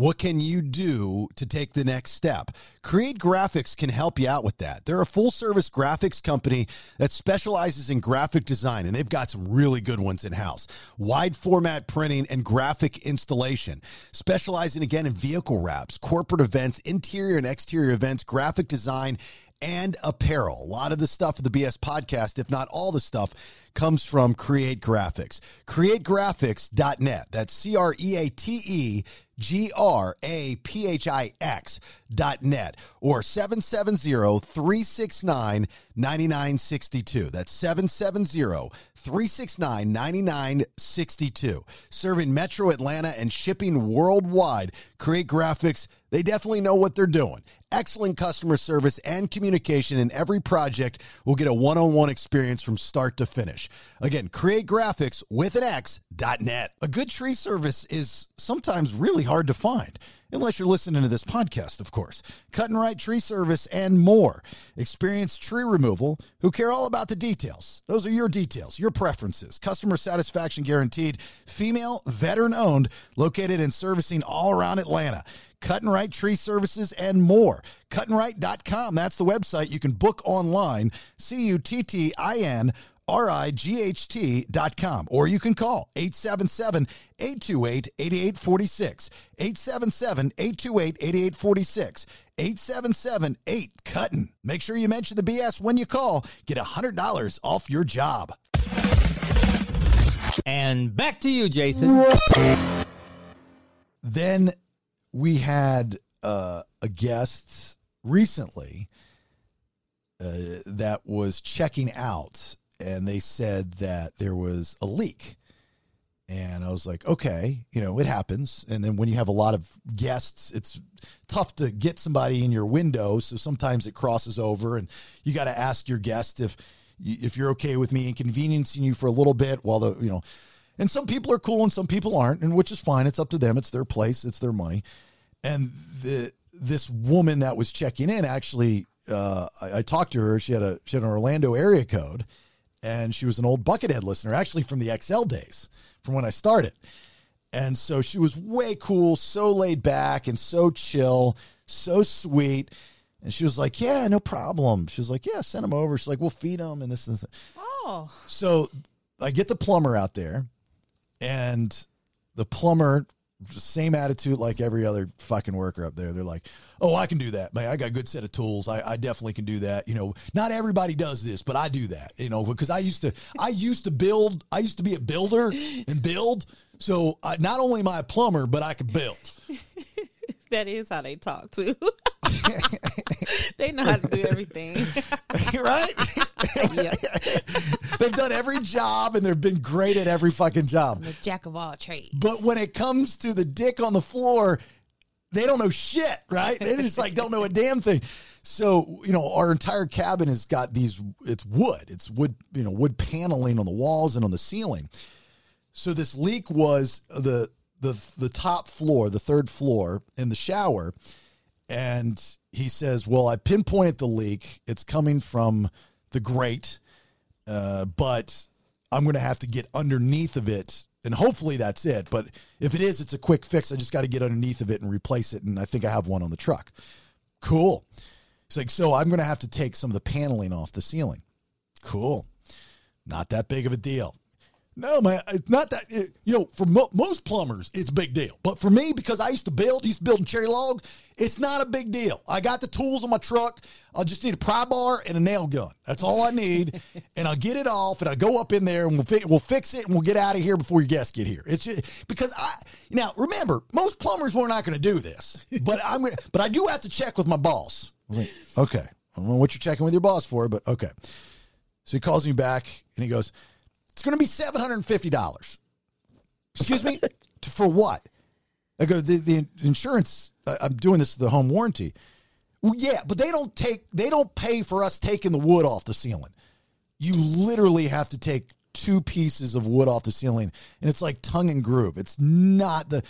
S4: What can you do to take the next step? Create Graphix can help you out with that. They're a full service graphics company that specializes in graphic design, and they've got some really good ones in house. Wide format printing and graphic installation, specializing again in vehicle wraps, corporate events, interior and exterior events, graphic design, and apparel. A lot of the stuff of the BS podcast, if not all the stuff, comes from Create Graphix. CreateGraphix.net. That's C R E A T E G R A P H I X dot net or 770 369 9962. That's 770 369 9962. Serving Metro Atlanta and shipping worldwide. Create Graphix, they definitely know what they're doing. Excellent customer service and communication in every project will get a one on one experience from start to finish. Again, create graphics with an X dot net. A good tree service is sometimes really hard to find, unless you're listening to this podcast, of course. Cuttin Right tree service and more. Experienced tree removal who care all about the details. Those are your details, your preferences. Customer satisfaction guaranteed. Female, veteran owned, located and servicing all around Atlanta. Cuttin Right Tree Services, and more. Cuttinright.com. That's the website. You can book online. C U T T I N R I G H T dot com. Or you can call 877 828 8846. 877 828 8846. 877 8 Cutting. Make sure you mention the BS when you call. Get $100 off your job.
S1: And back to you, Jason.
S4: Then we had uh, a guest recently uh, that was checking out, and they said that there was a leak. And I was like, okay, you know, it happens. And then when you have a lot of guests, it's tough to get somebody in your window. So sometimes it crosses over, and you got to ask your guest if if you're okay with me inconveniencing you for a little bit while the you know. And some people are cool and some people aren't, and which is fine. It's up to them. It's their place. It's their money and the this woman that was checking in actually uh, I, I, talked to her she had a she had an orlando area code and she was an old buckethead listener actually from the xl days from when i started. And so she was way cool so laid back and so chill so sweet. And she was like yeah no problem. She was like yeah send them over. She's like we'll feed them and this and this
S9: Oh,
S4: So I get the plumber out there, and the plumber, same attitude like every other fucking worker up there. They're like, "Oh, I can do that, man. I got a good set of tools. I, I definitely can do that. You know, not everybody does this, but I do that. You know, because I used to, I used to build. I used to be a builder and build. So I, not only am I a plumber, but I can build.
S9: that is how they talk too. they know how to do everything.
S4: right? They've done every job and they've been great at every fucking job.
S9: The jack of all trades.
S4: But when it comes to the dick on the floor, they don't know shit, right? They just like don't know a damn thing. So, you know, our entire cabin has got these it's wood. It's wood, you know, wood paneling on the walls and on the ceiling. So this leak was the the the top floor, the third floor in the shower. And he says, Well, I pinpointed the leak. It's coming from the grate, uh, but I'm going to have to get underneath of it. And hopefully that's it. But if it is, it's a quick fix. I just got to get underneath of it and replace it. And I think I have one on the truck. Cool. He's like, So I'm going to have to take some of the paneling off the ceiling. Cool. Not that big of a deal. No, man, it's not that. You know, for mo- most plumbers, it's a big deal. But for me, because I used to build, used to build in Cherry Log, it's not a big deal. I got the tools on my truck. I'll just need a pry bar and a nail gun. That's all I need, and I'll get it off, and I go up in there, and we'll fi- we'll fix it, and we'll get out of here before your guests get here. It's just because I now remember most plumbers were not going to do this, but I'm gonna, but I do have to check with my boss. Like, okay, I don't know what you're checking with your boss for, but okay. So he calls me back, and he goes. It's going to be seven hundred and fifty dollars. Excuse me, for what? I go the the insurance. I'm doing this the home warranty. Well, yeah, but they don't take they don't pay for us taking the wood off the ceiling. You literally have to take two pieces of wood off the ceiling, and it's like tongue and groove. It's not the.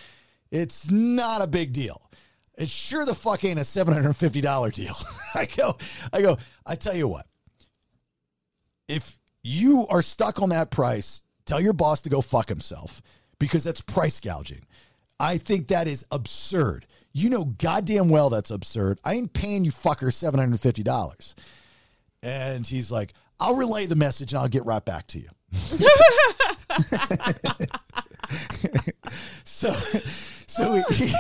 S4: It's not a big deal. It sure the fuck ain't a seven hundred and fifty dollar deal. I go, I go. I tell you what if you are stuck on that price, tell your boss to go fuck himself because that's price gouging. I think that is absurd. You know goddamn well that's absurd. I ain't paying you fucker $750. And he's like, I'll relay the message and I'll get right back to you. so so he,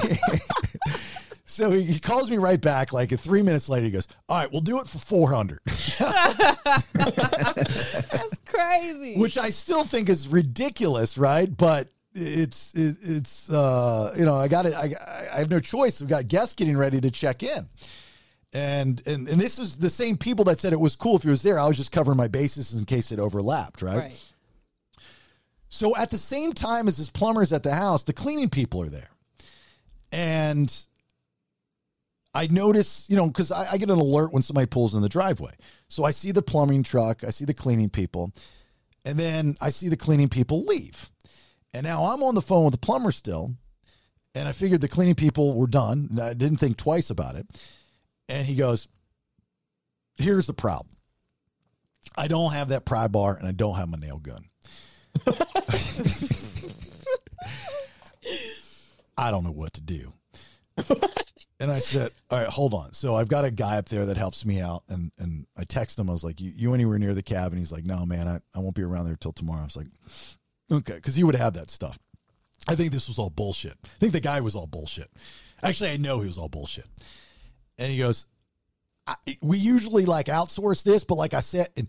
S4: so he calls me right back like three minutes later he goes all right we'll do it for 400
S9: That's crazy.
S4: which I still think is ridiculous, right? But it's it, it's uh you know I got it. I I have no choice. We've got guests getting ready to check in, and and and this is the same people that said it was cool if he was there. I was just covering my bases in case it overlapped, right?
S9: right.
S4: So at the same time as his plumbers at the house, the cleaning people are there. And I notice, you know, because I, I get an alert when somebody pulls in the driveway. So I see the plumbing truck, I see the cleaning people, and then I see the cleaning people leave. And now I'm on the phone with the plumber still, and I figured the cleaning people were done. And I didn't think twice about it. And he goes, Here's the problem I don't have that pry bar and I don't have my nail gun. I don't know what to do. and I said, All right, hold on. So I've got a guy up there that helps me out. And, and I text him. I was like, you, you anywhere near the cabin? He's like, No, man, I, I won't be around there till tomorrow. I was like, Okay. Because he would have that stuff. I think this was all bullshit. I think the guy was all bullshit. Actually, I know he was all bullshit. And he goes, we usually like outsource this, but like I said, and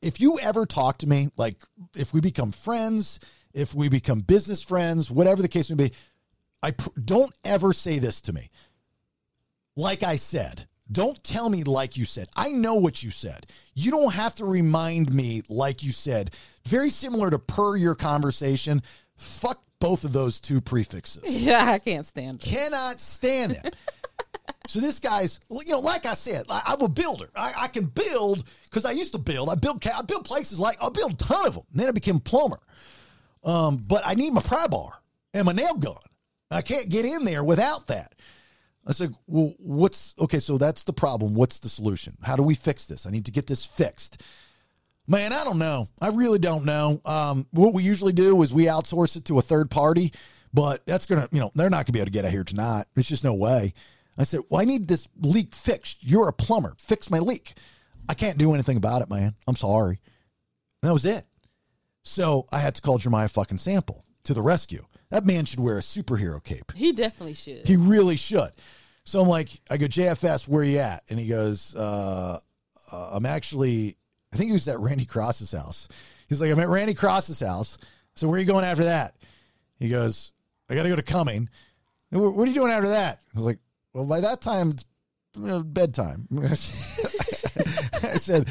S4: if you ever talk to me, like if we become friends, if we become business friends, whatever the case may be, I pr- don't ever say this to me. Like I said, don't tell me like you said. I know what you said. You don't have to remind me like you said. Very similar to per your conversation. Fuck both of those two prefixes.
S9: Yeah, I can't stand it.
S4: Cannot stand it. So this guy's, you know, like I said, I, I'm a builder. I, I can build because I used to build. I build, I built places like I build a ton of them. And then I became a plumber. Um, but I need my pry bar and my nail gun. I can't get in there without that. I said, well, what's okay? So that's the problem. What's the solution? How do we fix this? I need to get this fixed. Man, I don't know. I really don't know. Um, what we usually do is we outsource it to a third party, but that's gonna, you know, they're not gonna be able to get out here tonight. There's just no way. I said, well, I need this leak fixed. You're a plumber. Fix my leak. I can't do anything about it, man. I'm sorry. And that was it. So I had to call Jeremiah fucking Sample to the rescue. That man should wear a superhero cape.
S9: He definitely should.
S4: He really should. So I'm like, I go, JFS, where you at? And he goes, uh, uh, I'm actually, I think he was at Randy Cross's house. He's like, I'm at Randy Cross's house. So where are you going after that? He goes, I got to go to Cumming. What are you doing after that? I was like, well, by that time, it's you know, bedtime. I said,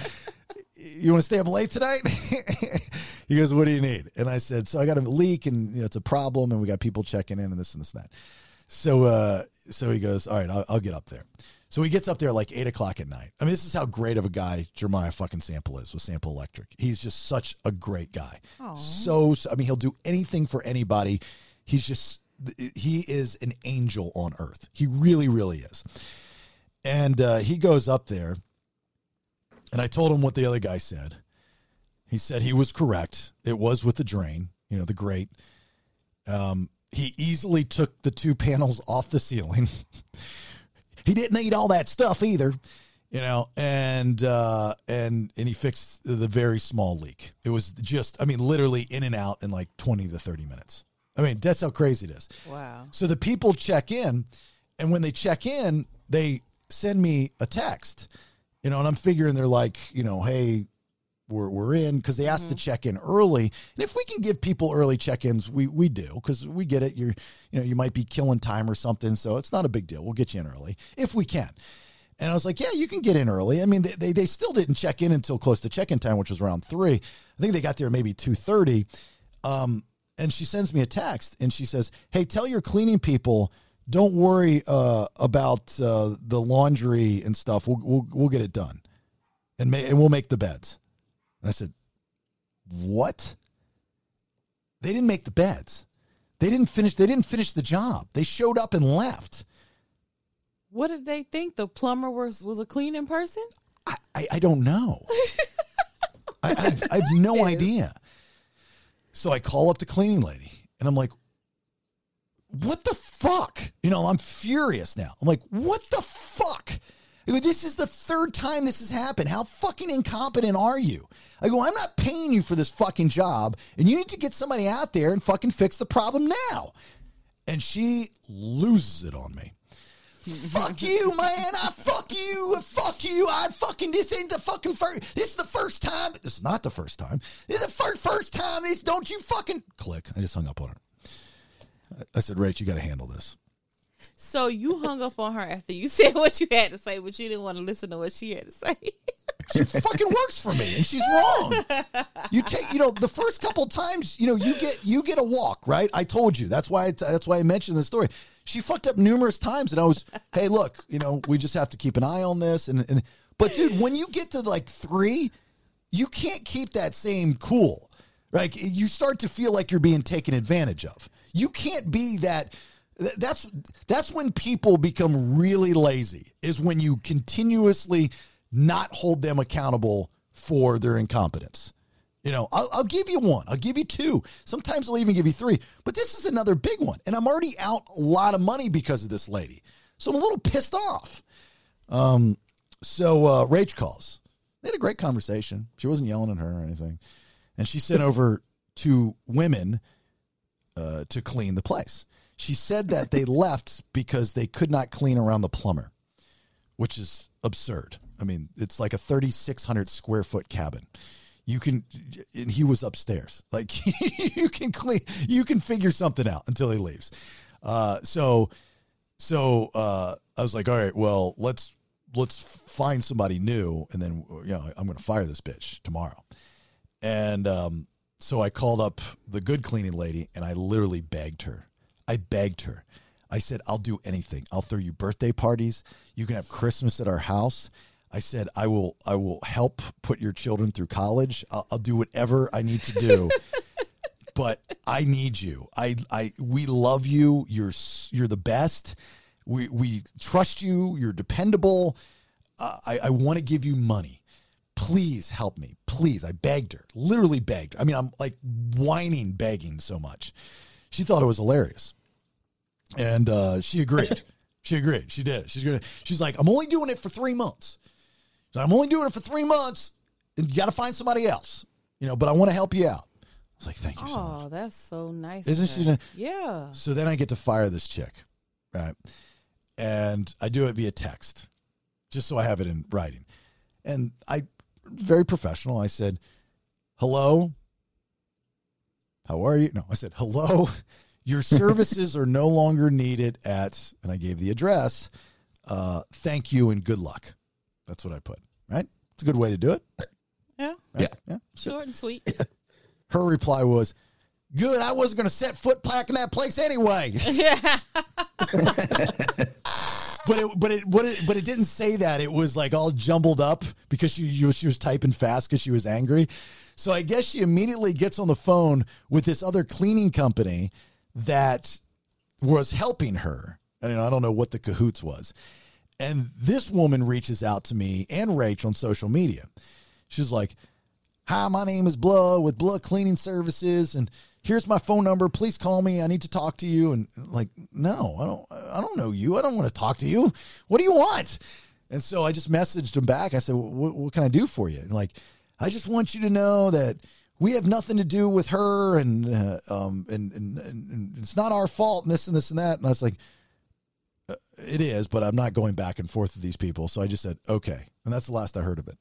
S4: you want to stay up late tonight? he goes, what do you need? And I said, so I got a leak and you know, it's a problem and we got people checking in and this and this and that. So, uh, so he goes, all right, I'll, I'll get up there. So he gets up there like eight o'clock at night. I mean, this is how great of a guy Jeremiah fucking Sample is with Sample Electric. He's just such a great guy. So, so- I mean, he'll do anything for anybody. He's just, he is an angel on earth. He really, really is. And uh, he goes up there, and I told him what the other guy said. He said he was correct. It was with the drain, you know, the grate. Um, he easily took the two panels off the ceiling. he didn't need all that stuff either, you know, and uh, and and he fixed the very small leak. It was just, I mean, literally in and out in like twenty to thirty minutes. I mean, that's how crazy it is.
S9: Wow.
S4: So the people check in, and when they check in, they send me a text, you know, and I'm figuring they're like, you know, hey, we're, we're in because they asked to check in early. And if we can give people early check ins, we, we do because we get it. You're, you know, you might be killing time or something. So it's not a big deal. We'll get you in early if we can. And I was like, yeah, you can get in early. I mean, they, they, they still didn't check in until close to check in time, which was around three. I think they got there maybe 2.30. Um, and she sends me a text and she says, hey, tell your cleaning people, don't worry uh, about uh, the laundry and stuff. We'll, we'll, we'll get it done and, ma- and we'll make the beds. And I said, what? They didn't make the beds. They didn't finish. They didn't finish the job. They showed up and left.
S9: What did they think? The plumber was was a cleaning person?
S4: I, I, I don't know. I, I, I have no idea. So I call up the cleaning lady and I'm like, what the fuck? You know, I'm furious now. I'm like, what the fuck? I go, this is the third time this has happened. How fucking incompetent are you? I go, I'm not paying you for this fucking job, and you need to get somebody out there and fucking fix the problem now. And she loses it on me. fuck you, man. I fuck you. Fuck you. I fucking this ain't the fucking first. This is the first time. This is not the first time. This is the first first time. This don't you fucking click. I just hung up on her. I- said, Rach, you got to handle this.
S9: So you hung up on her after you said what you had to say, but you didn't want to listen to what she had to say.
S4: She fucking works for me, and she's wrong. You take, you know, the first couple times, you know, you get you get a walk, right? I told you. That's why. I, that's why I mentioned the story. She fucked up numerous times, and I was, hey, look, you know, we just have to keep an eye on this. And and but dude, when you get to like three, you can't keep that same cool. Like you start to feel like you're being taken advantage of. You can't be that. That's that's when people become really lazy. Is when you continuously not hold them accountable for their incompetence. You know, I'll, I'll give you one. I'll give you two. Sometimes I'll even give you three. But this is another big one, and I'm already out a lot of money because of this lady. So I'm a little pissed off. Um, so uh, Rach calls. They had a great conversation. She wasn't yelling at her or anything, and she sent over two women uh, to clean the place. She said that they left because they could not clean around the plumber, which is absurd. I mean, it's like a 3,600 square foot cabin. You can, and he was upstairs. Like you can clean, you can figure something out until he leaves. Uh, so, so uh, I was like, all right, well, let's let's find somebody new, and then you know I'm going to fire this bitch tomorrow. And um, so I called up the good cleaning lady, and I literally begged her. I begged her. I said, I'll do anything. I'll throw you birthday parties. You can have Christmas at our house. I said, I will, I will help put your children through college. I'll, I'll do whatever I need to do. but I need you. I, I, we love you. You're, you're the best. We, we trust you. You're dependable. Uh, I, I want to give you money. Please help me. Please. I begged her, literally begged. I mean, I'm like whining, begging so much. She thought it was hilarious. And uh, she agreed. she agreed. She did. She's gonna. She's like, I'm only doing it for three months. So I'm only doing it for three months, and you got to find somebody else. you know, but I want to help you out. I was like, thank you so much.
S9: Oh, that's so nice.
S4: Isn't she nice?
S9: Yeah.
S4: So then I get to fire this chick, right? And I do it via text, just so I have it in writing. And I, very professional, I said, hello. How are you? No, I said, hello. Your services are no longer needed at, and I gave the address. Uh, thank you and good luck. That's what I put, right? It's a good way to do it.
S9: Yeah.
S4: right? yeah.
S9: Short and sweet.
S4: Her reply was, good. I wasn't going to set foot back in that place anyway.
S9: yeah.
S4: But it, but it, but it, but it didn't say that. It was like all jumbled up because she, she was typing fast because she was angry. So I guess she immediately gets on the phone with this other cleaning company that was helping her. I And I don't know what the cahoots was. And this woman reaches out to me and Rach on social media. She's like, Hi, my name is Blah with Blah Cleaning Services, and here's my phone number. Please call me. I need to talk to you. And like, no, I don't. I don't know you. I don't want to talk to you. What do you want? And so I just messaged him back. I said, "What, what can I do for you?" And like, I just want you to know that we have nothing to do with her, and uh, um, and, and and it's not our fault, and this and this and that. And I was like, "Uh, it is, but I'm not going back and forth with these people. So I just said, okay, and that's the last I heard of it.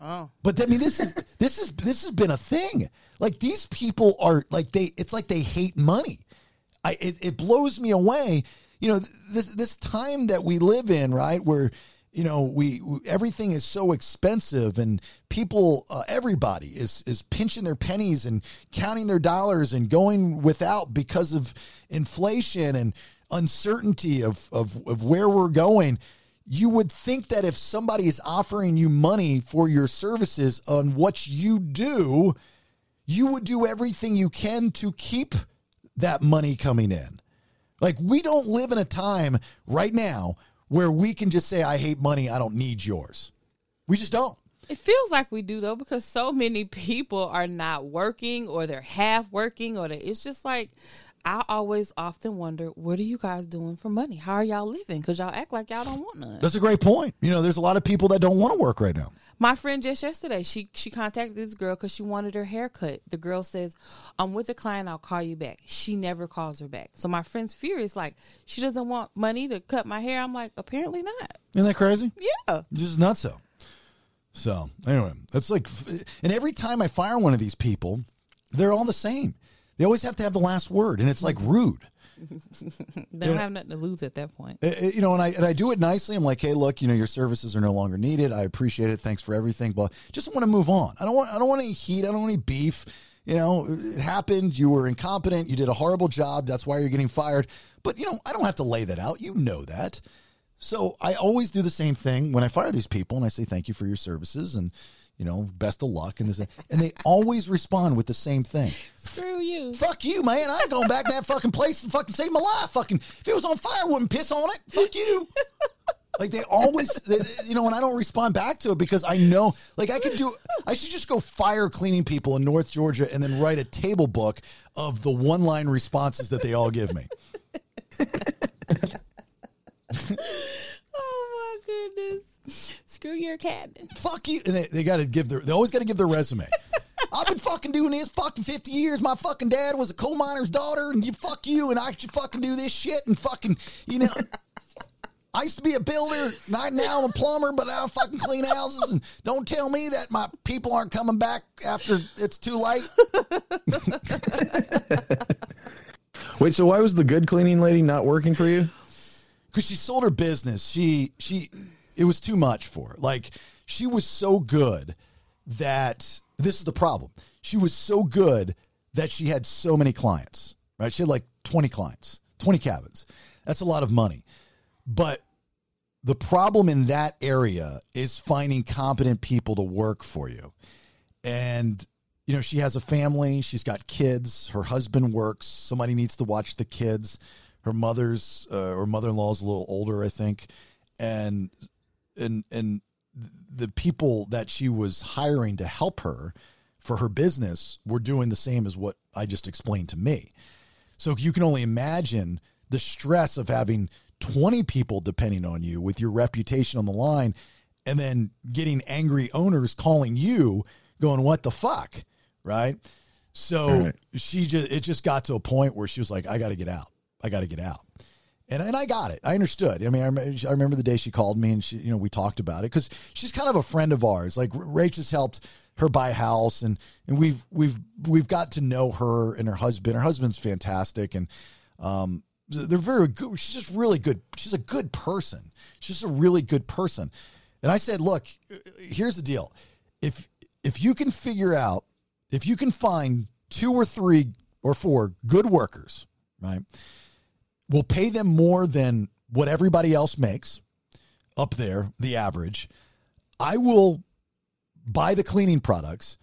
S9: Oh.
S4: But I mean, this is this is this has been a thing. Like these people are like they. It's like they hate money. I it, it blows me away. You know this this time that we live in, right? Where you know we, we everything is so expensive, and people, uh, everybody is is pinching their pennies and counting their dollars and going without because of inflation and uncertainty of of, of where we're going you would think that if somebody is offering you money for your services on what you do, you would do everything you can to keep that money coming in. Like, we don't live in a time right now where we can just say, I hate money, I don't need yours. We just don't.
S9: It feels like we do though, because so many people are not working or they're half working, or they, it's just like I always often wonder, what are you guys doing for money? How are y'all living? Because y'all act like y'all don't want none.
S4: That's a great point. You know, there's a lot of people that don't want to work right now.
S9: My friend just yesterday, she she contacted this girl because she wanted her hair cut. The girl says, "I'm with a client. I'll call you back." She never calls her back. So my friend's furious, like she doesn't want money to cut my hair. I'm like, apparently not.
S4: Isn't that crazy?
S9: Yeah.
S4: Just not so. So anyway, that's like, and every time I fire one of these people, they're all the same. They always have to have the last word, and it's like rude.
S9: they don't have nothing to lose at that point.
S4: Uh, you know, and I and I do it nicely. I'm like, hey, look, you know, your services are no longer needed. I appreciate it. Thanks for everything, but just want to move on. I don't want I don't want any heat. I don't want any beef. You know, it happened. You were incompetent. You did a horrible job. That's why you're getting fired. But you know, I don't have to lay that out. You know that. So I always do the same thing when I fire these people, and I say thank you for your services and you know best of luck and this and they always respond with the same thing.
S9: Screw you.
S4: Fuck you, man. I ain't going back to that fucking place and fucking save my life. Fucking if it was on fire, I wouldn't piss on it. Fuck you. Like they always, they, you know, and I don't respond back to it because I know, like I could do, I should just go fire cleaning people in North Georgia and then write a table book of the one line responses that they all give me.
S9: Oh my goodness. Screw your cat.
S4: Fuck you. And they, they got to give their, they always got to give their resume. I've been fucking doing this fucking 50 years. My fucking dad was a coal miner's daughter, and you fuck you, and I should fucking do this shit, and fucking, you know. I used to be a builder, not now I'm a plumber, but I fucking clean houses. And don't tell me that my people aren't coming back after it's too late.
S7: Wait, so why was the good cleaning lady not working for you?
S4: because she sold her business. She she it was too much for her. Like she was so good that this is the problem. She was so good that she had so many clients. Right? She had like 20 clients, 20 cabins. That's a lot of money. But the problem in that area is finding competent people to work for you. And you know, she has a family, she's got kids, her husband works, somebody needs to watch the kids her mother's uh, or mother-in-law is a little older, I think, and and and the people that she was hiring to help her for her business were doing the same as what I just explained to me. So you can only imagine the stress of having 20 people depending on you with your reputation on the line and then getting angry owners calling you going what the fuck right? So she just it just got to a point where she was like, I got to get out. I got to get out. And, and I got it. I understood. I mean, I remember, I remember the day she called me and she, you know, we talked about it because she's kind of a friend of ours. Like Rach has helped her buy a house and, and we've, we've, we've got to know her and her husband. Her husband's fantastic. And, um, they're very good. She's just really good. She's a good person. She's just a really good person. And I said, look, here's the deal. If, if you can figure out, if you can find two or three or four good workers, right? We'll pay them more than what everybody else makes up there, the average. I will buy the cleaning products.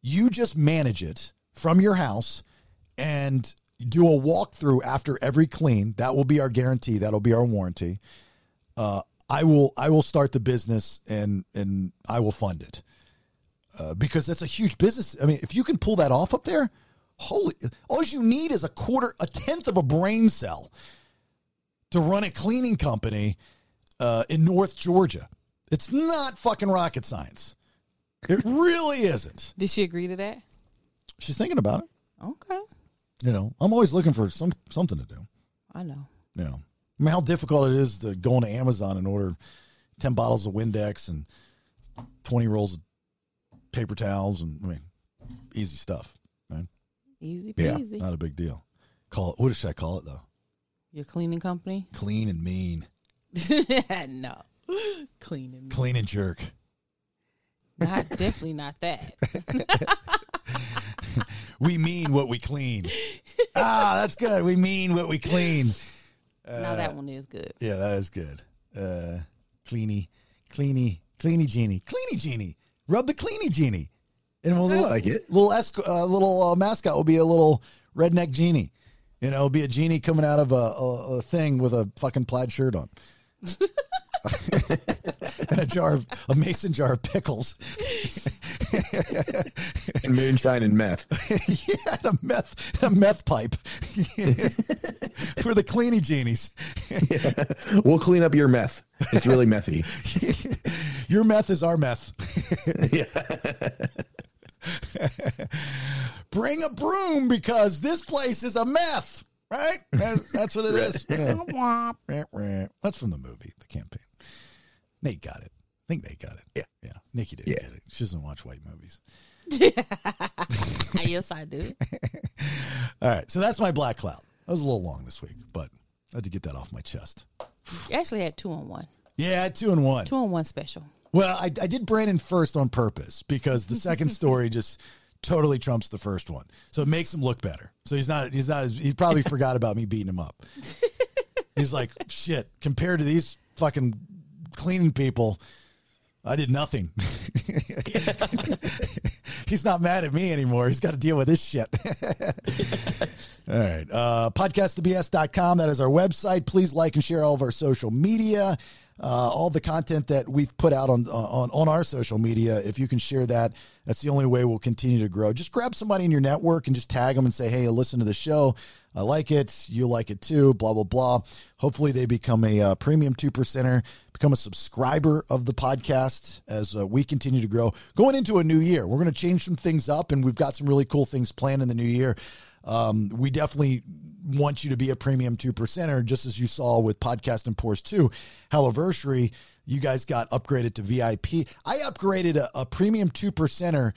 S4: You just manage it from your house and do a walkthrough after every clean. That will be our guarantee. That'll be our warranty. Uh, I will I will start the business and and I will fund it uh, because that's a huge business. I mean, if you can pull that off up there, holy! All you need is a quarter, a tenth of a brain cell to run a cleaning company uh, in North Georgia. It's not fucking rocket science. It really isn't.
S9: Did she agree to that?
S4: She's thinking about it.
S9: Okay.
S4: You know, I'm always looking for some something to do.
S9: I know.
S4: You know, I mean, how difficult it is to go into Amazon and order ten bottles of Windex and twenty rolls of paper towels, and I mean, easy stuff,
S9: Easy
S4: Yeah,
S9: peasy.
S4: not a big deal. Call it. What should I call it though?
S9: Your cleaning company?
S4: Clean and mean.
S9: no. Clean and
S4: Clean and jerk.
S9: not definitely not that.
S4: We mean what we clean. ah, that's good. We mean what we clean.
S9: now that one is good.
S4: Yeah, that is good. Uh, cleany, cleany, cleany genie, cleany genie. Rub the cleany genie. And a little,
S7: like it.
S4: Little esc- uh, little uh, mascot will be a little redneck genie. You know, it'll be a genie coming out of a, a, a thing with a fucking plaid shirt on. and a jar of a mason jar of pickles.
S7: And moonshine and meth.
S4: yeah, and a meth, a meth pipe for the cleany genies.
S7: We'll clean up your meth. It's really methy.
S4: Your meth is our meth. Bring a broom because this place is a mess, right? That's, that's what it is. That's from the movie, the campaign. Nate got it. I think Nate got it.
S7: Yeah.
S4: Yeah. Nikki didn't
S7: Yeah.
S4: get it. She doesn't watch white movies.
S9: yes, I do.
S4: All right. So that's my black cloud. That was a little long this week, but I had to get that off my chest.
S9: You actually had two on one.
S4: Yeah, two and one.
S9: Two on one special.
S4: Well, I, I did Brandon first on purpose because the second story just totally trumps the first one, so it makes him look better. So he's not he's not he probably forgot about me beating him up. He's like shit compared to these fucking cleaning people. I did nothing. He's not mad at me anymore. He's got to deal with this shit. all right. Uh, podcastthebs.com. That is our website. Please like and share all of our social media. Uh, all the content that we've put out on, on on our social media. If you can share that, that's the only way we'll continue to grow. Just grab somebody in your network and just tag them and say, "Hey, listen to the show. I like it. You like it too." Blah blah blah. Hopefully, they become a uh, premium two percenter, become a subscriber of the podcast as uh, we continue to grow. Going into a new year, we're going to change some things up, and we've got some really cool things planned in the new year. Um, we definitely want you to be a premium two percenter, just as you saw with Podcast and Pours 2. Howeversary, you guys got upgraded to VIP. I upgraded a, a premium two percenter.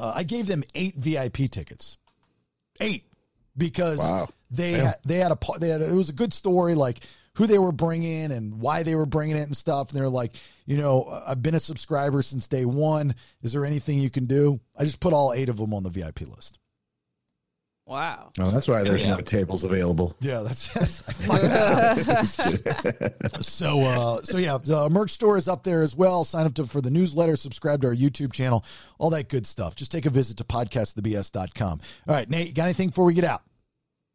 S4: Uh, I gave them eight VIP tickets. Eight. Because
S7: Wow.
S4: they had, they had a they had a, it was a good story like who they were bringing and why they were bringing it and stuff and they're like you know I've been a subscriber since day one is there anything you can do I just put all eight of them on the VIP list
S9: Wow.
S7: Oh, that's why there's
S8: Yeah.
S7: no tables available.
S4: Yeah, that's, that's I fucked that up. so uh so yeah, the merch store is up there as well. Sign up to, for the newsletter, subscribe to our YouTube channel, all that good stuff. Just take a visit to podcastthebs.com. All right, Nate, you got anything before we get out?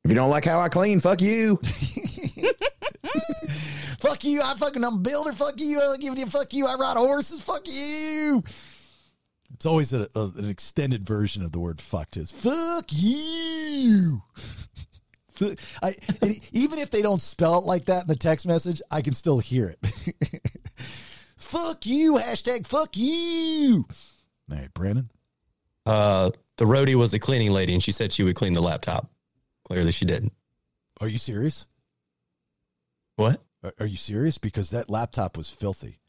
S7: If you don't like how I clean, fuck you.
S4: Fuck you, I fucking I'm a builder, fuck you, I give you fuck you, I ride horses, fuck you. It's always a, a- an extended version of the word fucked is fuck you. Fuck- I, and even if they don't spell it like that in the text message, I can still hear it. fuck you, hashtag fuck you. All right, Brandon.
S8: Uh, the roadie was the cleaning lady, and she said she would clean the laptop. Clearly, she didn't.
S4: Are you serious?
S8: What?
S4: Are, are you serious? Because that laptop was filthy.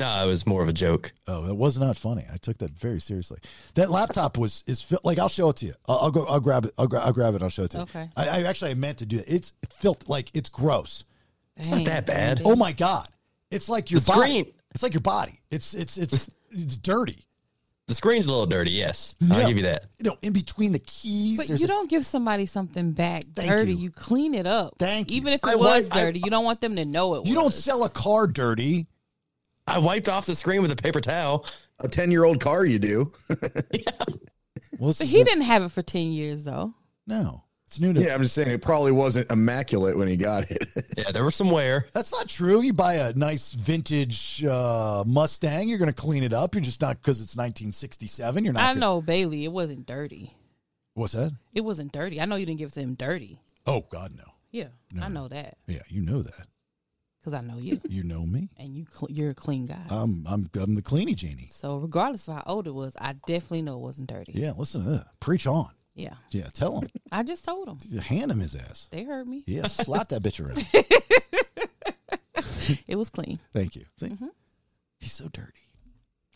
S8: No, it was more of a joke.
S4: Oh, it was not funny. I took that very seriously. That laptop was is fil- like I'll show it to you. I'll, I'll go. I'll grab it. I'll, gra- I'll grab it. I'll show it to you.
S9: Okay.
S4: I, I actually I meant to do it. It's filth. Like it's gross.
S8: It's not that bad.
S4: Oh my god! It's like your
S8: The
S4: body.
S8: screen-
S4: It's like your body. It's it's it's it's dirty.
S8: The screen's a little dirty, yes. I'll
S4: Yeah.
S8: give you that.
S4: You know, in between the keys.
S9: But
S4: there's
S9: you
S4: a-
S9: don't give somebody something back
S4: Thank
S9: dirty.
S4: you.
S9: You. clean it up.
S4: Thank you.
S9: Even if it
S8: I
S9: was
S8: wa- I-
S9: dirty, you don't want them to know it. Was dirty.
S4: You don't
S9: was.
S4: sell a car dirty.
S8: I wiped off the screen with a paper towel.
S7: A 10 year old car, you do.
S4: Well,
S9: But he
S4: a-
S9: didn't have it for ten years though.
S4: No, it's new to.
S7: yeah, I'm just saying it probably wasn't immaculate when he got it.
S8: Yeah, there was some wear.
S4: That's not true. You buy a nice vintage uh, Mustang, you're going to clean it up. You're just not because it's 1967. You're not.
S9: I
S4: gonna-
S9: know Bailey. It wasn't dirty.
S4: What's that?
S9: It wasn't dirty. I know you didn't give it to him dirty.
S4: Oh God, no.
S9: Yeah, I know that
S4: Yeah, you know that.
S9: Because I know you,
S4: You know me.
S9: and you cl- you're a clean guy.
S4: I'm I'm I'm the cleanie genie.
S9: so regardless of how old it was, I definitely know it wasn't dirty.
S4: Yeah, listen to that. Preach on.
S9: Yeah,
S4: Yeah, tell him.
S9: I just told him.
S4: Hand him his ass.
S9: They heard me.
S4: Yeah, slap that bitch around.
S9: It was clean.
S4: Thank you. See?
S9: Mm-hmm.
S4: He's so dirty.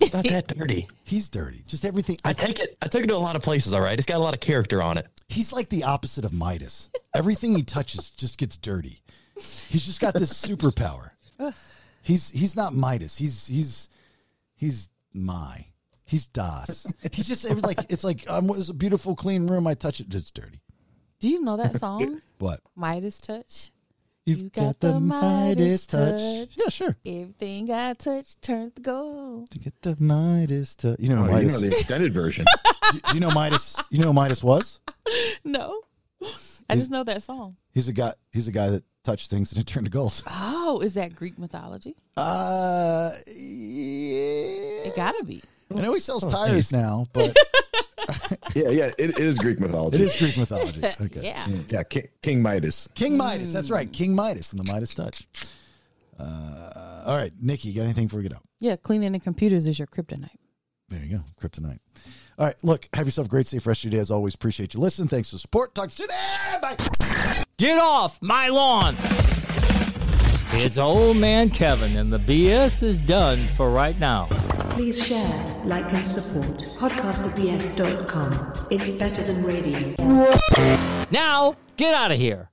S8: It's not that dirty.
S4: He's dirty. Just everything.
S8: I take it. I took it to a lot of places. All right, it's got a lot of character on it.
S4: He's like the opposite of Midas. Everything he touches just gets dirty. He's just got this superpower. He's he's not Midas. He's he's he's my. He's Das. He's just it was like it's like um, it was a beautiful clean room. I touch it, it's dirty.
S9: Do you know that song,
S4: What?
S9: Midas Touch?
S4: You've
S9: You got the Midas touch.
S4: Yeah, sure.
S9: Everything I touch turns to gold.
S4: To get the Midas touch. You know,
S7: Oh,
S4: who
S7: you know the extended version.
S4: do, do you know Midas? You know who Midas was?
S9: No, I just know that song.
S4: He's a guy. He's a guy that touched things and it turned to gold.
S9: Oh, is that Greek mythology?
S4: Uh, yeah.
S9: It gotta be.
S4: I know he sells tires now, but
S7: yeah, yeah, it, it is Greek mythology.
S4: it is Greek mythology. Okay.
S9: Yeah.
S7: Yeah, King, King Midas.
S4: King Midas. That's right. King Midas and the Midas touch. Uh, all right, Nikki, you got anything before we get out?
S9: Yeah, cleaning the computers is your kryptonite.
S4: There you go. Kryptonite. All right, look, have yourself a great, safe rest of your day. As always, appreciate you listening. Thanks for support. Talk to you soon. Bye.
S1: Get off my lawn! It's old man Kevin, and the BS is done for right now.
S3: Please share, like, and support podcastthebs.com. It's better than radio.
S1: Now, get out of here.